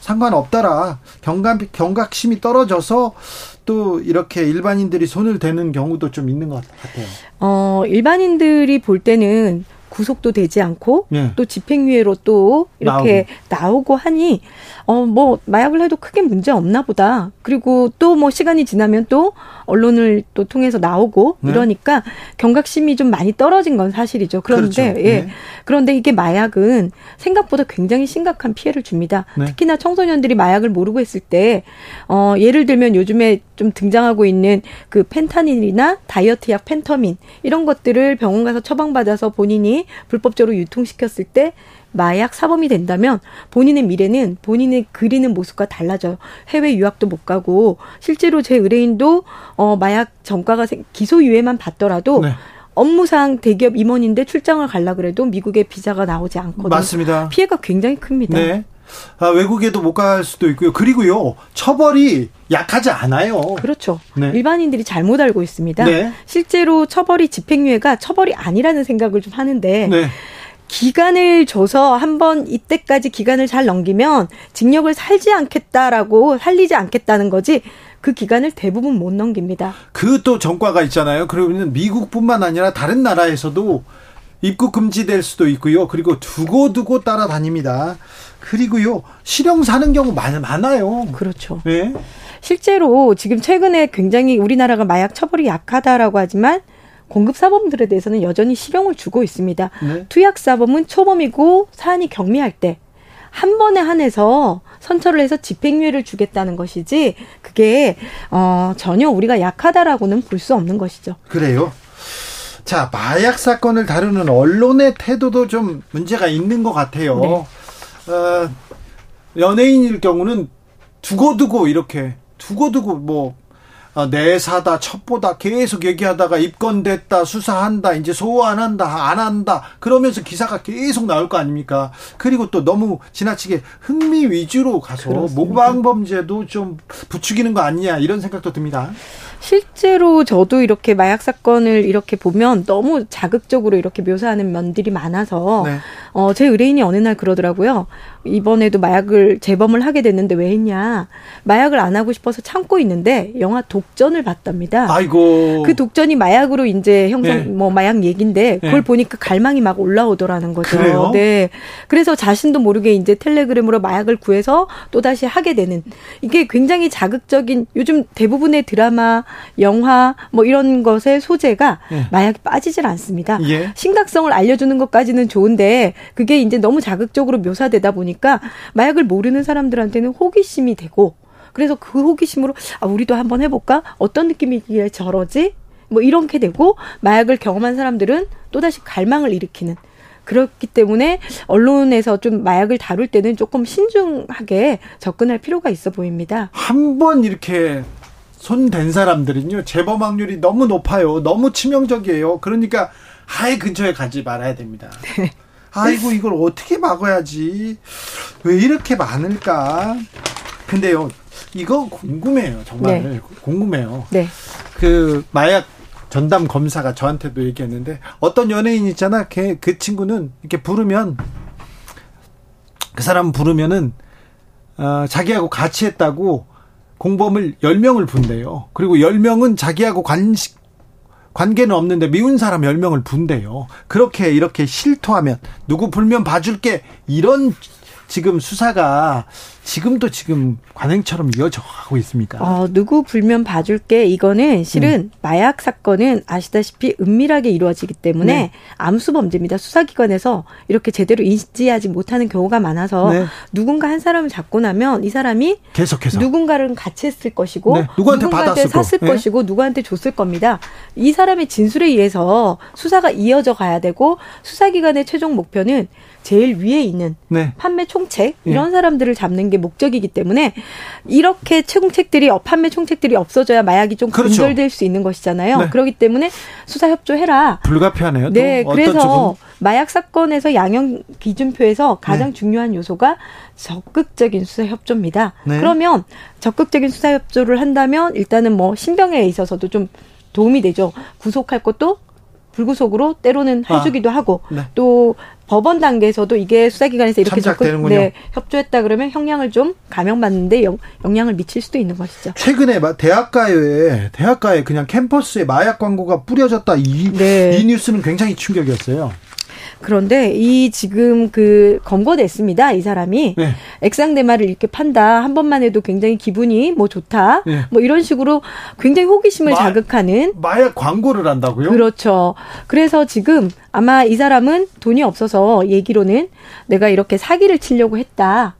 상관없더라. 경각 경각심이 떨어져서 또 이렇게 일반인들이 손을 대는 경우도 좀 있는 것 같아요. 어, 일반인들이 볼 때는 구속도 되지 않고 네. 또 집행유예로 또 이렇게 나오고. 나오고 하니 어 뭐 마약을 해도 크게 문제 없나 보다. 그리고 또 뭐 시간이 지나면 또 언론을 또 통해서 나오고 네. 이러니까 경각심이 좀 많이 떨어진 건 사실이죠. 그런데 그렇죠. 예. 네. 그런데 이게 마약은 생각보다 굉장히 심각한 피해를 줍니다. 네. 특히나 청소년들이 마약을 모르고 했을 때 어 예를 들면 요즘에 좀 등장하고 있는 그 펜타닐이나 다이어트 약 펜터민 이런 것들을 병원 가서 처방받아서 본인이 불법적으로 유통시켰을 때 마약 사범이 된다면 본인의 미래는 본인의 그리는 모습과 달라져요. 해외 유학도 못 가고 실제로 제 의뢰인도 어 마약 전과가 기소유예만 받더라도 네. 업무상 대기업 임원인데 출장을 가려 그래도 미국에 비자가 나오지 않거든요. 맞습니다. 피해가 굉장히 큽니다. 네. 아, 외국에도 못 갈 수도 있고요. 그리고요, 처벌이 약하지 않아요. 그렇죠. 네. 일반인들이 잘못 알고 있습니다. 네. 실제로 처벌이 집행유예가 처벌이 아니라는 생각을 좀 하는데, 네. 기간을 줘서 한번 이때까지 기간을 잘 넘기면 징역을 살지 않겠다라고 살리지 않겠다는 거지 그 기간을 대부분 못 넘깁니다. 그 또 전과가 있잖아요. 그러면 미국뿐만 아니라 다른 나라에서도 입국 금지될 수도 있고요. 그리고 두고두고 따라다닙니다. 그리고요 실형 사는 경우 많, 많아요. 그렇죠. 네. 실제로 지금 최근에 굉장히 우리나라가 마약 처벌이 약하다라고 하지만 공급 사범들에 대해서는 여전히 실형을 주고 있습니다. 네. 투약 사범은 초범이고 사안이 경미할 때 한 번에 한해서 선처를 해서 집행유예를 주겠다는 것이지 그게 어 전혀 우리가 약하다라고는 볼 수 없는 것이죠. 그래요. 자, 마약 사건을 다루는 언론의 태도도 좀 문제가 있는 것 같아요. 네. 어, 연예인일 경우는 두고두고 이렇게 두고두고 뭐 어, 내사다 첩보다 계속 얘기하다가 입건됐다 수사한다 이제 소환한다 안 한다 그러면서 기사가 계속 나올 거 아닙니까 그리고 또 너무 지나치게 흥미 위주로 가서 모방범죄도 좀 부추기는 거 아니냐 이런 생각도 듭니다. 실제로 저도 이렇게 마약 사건을 이렇게 보면 너무 자극적으로 이렇게 묘사하는 면들이 많아서 네. 어, 제 의뢰인이 어느 날 그러더라고요. 이번에도 마약을 재범을 하게 됐는데 왜 했냐? 마약을 안 하고 싶어서 참고 있는데 영화 독전을 봤답니다. 아이고. 그 독전이 마약으로 이제 형성 네. 뭐 마약 얘긴데 그걸 네. 보니까 갈망이 막 올라오더라는 거죠. 그래요? 네. 그래서 자신도 모르게 이제 텔레그램으로 마약을 구해서 또 다시 하게 되는 이게 굉장히 자극적인 요즘 대부분의 드라마 영화 뭐 이런 것의 소재가 예. 마약이 빠지질 않습니다. 예. 심각성을 알려주는 것까지는 좋은데 그게 이제 너무 자극적으로 묘사되다 보니 까 마약을 모르는 사람들한테는 호기심이 되고 그래서 그 호기심으로 아 우리도 한번 해볼까 어떤 느낌이길래 저러지 뭐 이렇게 되고 마약을 경험한 사람들은 또다시 갈망을 일으키는 그렇기 때문에 언론에서 좀 마약을 다룰 때는 조금 신중하게 접근할 필요가 있어 보입니다. 한 번 이렇게 손댄 사람들은요 재범 확률이 너무 높아요. 너무 치명적이에요. 그러니까 아예 근처에 가지 말아야 됩니다. 네. 아이고 이걸 어떻게 막아야지? 왜 이렇게 많을까? 근데요 이거 궁금해요 정말 네. 궁금해요. 네. 그 마약 전담 검사가 저한테도 얘기했는데 어떤 연예인 있잖아. 걔, 그 친구는 이렇게 부르면 그 사람 부르면은 어, 자기하고 같이 했다고 공범을 10명을 분대요. 그리고 10명은 자기하고 관식, 관계는 없는데 미운 사람 10명을 분대요. 그렇게 이렇게 실토하면 누구 불면 봐줄게 이런 지금 수사가 지금도 지금 관행처럼 이어져 가고 있습니까? 어, 누구 불면 봐줄게 이거는 실은 음. 마약 사건은 아시다시피 은밀하게 이루어지기 때문에 네. 암수 범죄입니다. 수사기관에서 이렇게 제대로 인지하지 못하는 경우가 많아서 네. 누군가 한 사람을 잡고 나면 이 사람이 계속해서 누군가를 같이 했을 것이고 네. 누구한테, 누군가한테 샀을 네. 것이고 누구한테 줬을 겁니다. 이 사람의 진술에 의해서 수사가 이어져 가야 되고 수사기관의 최종 목표는 제일 위에 있는 네. 판매 총책 예. 이런 네. 사람들을 잡는 게 목적이기 때문에 이렇게 총책들이 어, 판매 총책들이 없어져야 마약이 좀 그렇죠. 근절될 수 있는 것이잖아요. 네. 그렇기 때문에 수사 협조해라. 불가피하네요. 네, 그래서 마약 사건에서 양형 기준표에서 가장 네. 중요한 요소가 적극적인 수사 협조입니다. 네. 그러면 적극적인 수사 협조를 한다면 일단은 뭐 신병에 있어서도 좀 도움이 되죠. 구속할 것도 불구속으로 때로는 아. 해주기도 아, 하고 네. 또 법원 단계에서도 이게 수사기관에서 이렇게 접근 네, 협조했다 그러면 형량을 좀 감형받는데 영, 영향을 미칠 수도 있는 것이죠. 최근에 대학가에 대학가에 그냥 캠퍼스에 마약 광고가 뿌려졌다 이, 네. 이 뉴스는 굉장히 충격이었어요. 그런데 이 지금 그 검거됐습니다. 이 사람이 네. 액상대마를 이렇게 판다 한 번만 해도 굉장히 기분이 뭐 좋다 네. 뭐 이런 식으로 굉장히 호기심을 마, 자극하는 마약 광고를 한다고요? 그렇죠. 그래서 지금 아마 이 사람은 돈이 없어서 얘기로는 내가 이렇게 사기를 치려고 했다.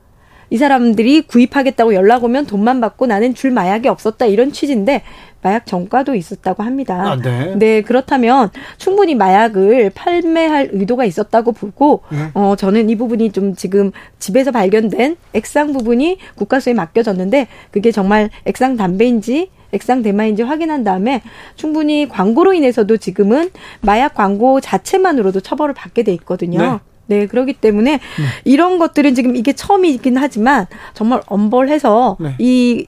이 사람들이 구입하겠다고 연락 오면 돈만 받고 나는 줄 마약이 없었다 이런 취지인데 마약 전과도 있었다고 합니다. 아, 네. 네. 그렇다면 충분히 마약을 판매할 의도가 있었다고 보고 네. 어 저는 이 부분이 좀 지금 집에서 발견된 액상 부분이 국가수에 맡겨졌는데 그게 정말 액상 담배인지 액상 대마인지 확인한 다음에 충분히 광고로 인해서도 지금은 마약 광고 자체만으로도 처벌을 받게 돼 있거든요. 네. 네, 그렇기 때문에 네. 이런 것들은 지금 이게 처음이긴 하지만 정말 엄벌해서 네. 이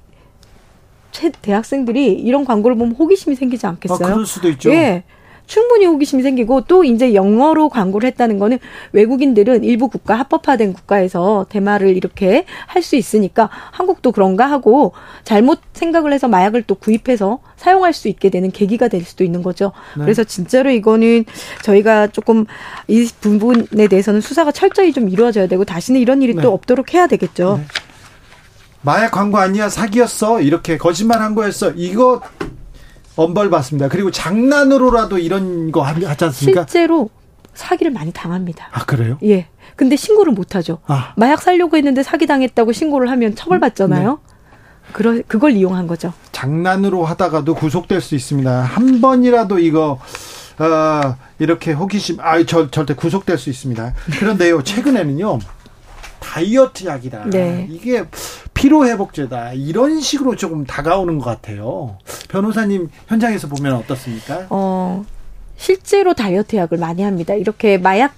대학생들이 이런 광고를 보면 호기심이 생기지 않겠어요? 아, 그럴 수도 있죠. 예. 충분히 호기심이 생기고 또 이제 영어로 광고를 했다는 거는 외국인들은 일부 국가 합법화된 국가에서 대마를 이렇게 할 수 있으니까 한국도 그런가 하고 잘못 생각을 해서 마약을 또 구입해서 사용할 수 있게 되는 계기가 될 수도 있는 거죠. 네. 그래서 진짜로 이거는 저희가 조금 이 부분에 대해서는 수사가 철저히 좀 이루어져야 되고 다시는 이런 일이 네. 또 없도록 해야 되겠죠. 네. 마약 광고 아니야 사기였어 이렇게 거짓말한 거였어 이거 엄벌 받습니다. 그리고 장난으로라도 이런 거 하지 않습니까? 실제로 사기를 많이 당합니다. 아 그래요? 예. 근데 신고를 못 하죠. 아. 마약 살려고 했는데 사기 당했다고 신고를 하면 처벌받잖아요. 네. 그러, 그걸 이용한 거죠. 장난으로 하다가도 구속될 수 있습니다. 한 번이라도 이거 어, 이렇게 호기심, 아, 저, 절대 구속될 수 있습니다. 그런데요, 최근에는요, 다이어트 약이다. 네. 이게 피로회복제다. 이런 식으로 조금 다가오는 것 같아요. 변호사님 현장에서 보면 어떻습니까? 어, 실제로 다이어트 약을 많이 합니다. 이렇게 마약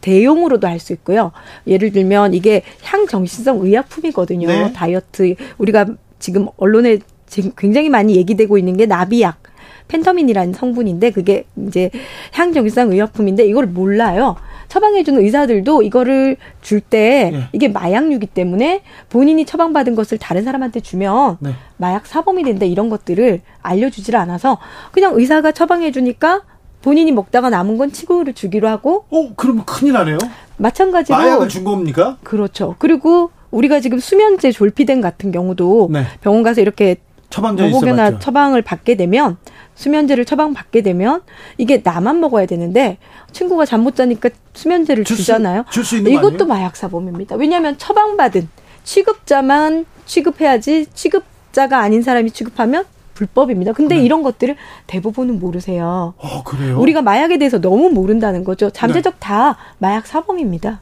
대용으로도 할 수 있고요. 예를 들면 이게 향정신성 의약품이거든요. 네. 다이어트 우리가 지금 언론에 지금 굉장히 많이 얘기되고 있는 게 나비약. 펜터민이라는 성분인데 그게 이제 향정신성 의약품인데 이걸 몰라요. 처방해주는 의사들도 이거를 줄때 네. 이게 마약류기 때문에 본인이 처방받은 것을 다른 사람한테 주면 네. 마약 사범이 된다 이런 것들을 알려주질 않아서 그냥 의사가 처방해주니까 본인이 먹다가 남은 건 치고를 주기로 하고. 어, 그러면 큰일 나네요. 마찬가지로 마약을 준 겁니까? 그렇죠. 그리고 우리가 지금 수면제 졸피뎀 같은 경우도 네. 병원 가서 이렇게 처방전 있어 처방을 받게 되면 수면제를 처방받게 되면 이게 나만 먹어야 되는데 친구가 잠 못 자니까 수면제를 줄 주잖아요. 줄 수 있는 이것도 마약 사범입니다. 왜냐하면 처방받은 취급자만 취급해야지 취급자가 아닌 사람이 취급하면 불법입니다. 근데 네. 이런 것들을 대부분은 모르세요. 어, 그래요? 우리가 마약에 대해서 너무 모른다는 거죠. 잠재적 네. 다 마약 사범입니다.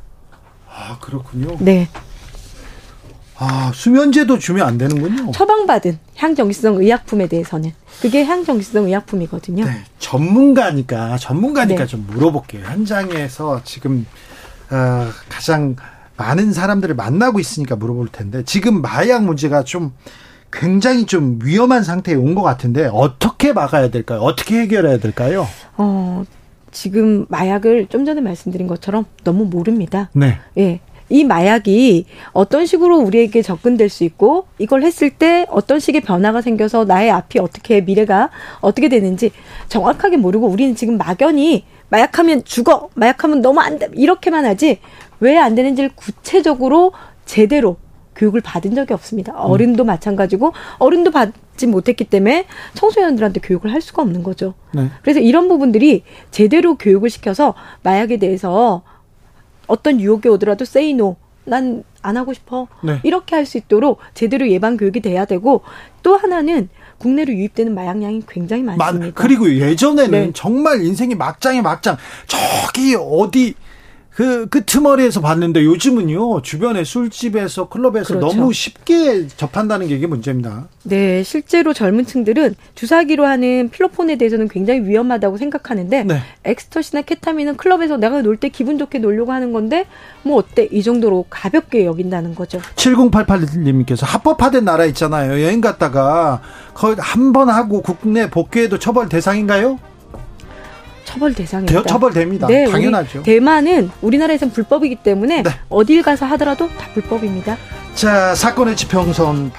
아, 그렇군요. 네. 아, 수면제도 주면 안 되는군요. 처방받은 향정신성 의약품에 대해서는 그게 향정신성 의약품이거든요. 네, 전문가니까 전문가니까 네. 좀 물어볼게요. 현장에서 지금 어, 가장 많은 사람들을 만나고 있으니까 물어볼 텐데 지금 마약 문제가 좀 굉장히 좀 위험한 상태에 온 것 같은데 어떻게 막아야 될까요? 어떻게 해결해야 될까요? 어, 지금 마약을 좀 전에 말씀드린 것처럼 너무 모릅니다. 네. 예. 이 마약이 어떤 식으로 우리에게 접근될 수 있고 이걸 했을 때 어떤 식의 변화가 생겨서 나의 앞이 어떻게 미래가 어떻게 되는지 정확하게 모르고 우리는 지금 막연히 마약하면 죽어 마약하면 너무 안 돼 이렇게만 하지 왜 안 되는지를 구체적으로 제대로 교육을 받은 적이 없습니다. 어른도 음. 마찬가지고 어른도 받지 못했기 때문에 청소년들한테 교육을 할 수가 없는 거죠. 네. 그래서 이런 부분들이 제대로 교육을 시켜서 마약에 대해서 어떤 유혹이 오더라도 say no. 난 안 하고 싶어. 네. 이렇게 할 수 있도록 제대로 예방 교육이 돼야 되고 또 하나는 국내로 유입되는 마약량이 굉장히 많습니다. 그리고 예전에는 네. 정말 인생이 막장에 막장. 저기 어디 그, 끄트머리에서 봤는데 요즘은요, 주변에 술집에서 클럽에서 그렇죠. 너무 쉽게 접한다는 게 이게 문제입니다. 네, 실제로 젊은 층들은 주사기로 하는 필로폰에 대해서는 굉장히 위험하다고 생각하는데, 네. 엑스터시나 케타민은 클럽에서 내가 놀 때 기분 좋게 놀려고 하는 건데, 뭐 어때? 이 정도로 가볍게 여긴다는 거죠. 7088님께서 합법화된 나라 있잖아요. 여행 갔다가 거의 한 번 하고 국내 복귀해도 처벌 대상인가요? 처벌 대상입니다. 처벌됩니다. 네, 당연하죠. 대만은 우리나라에선 불법이기 때문에 네. 어딜 가서 하더라도 다 불법입니다. 자, 사건의 지평선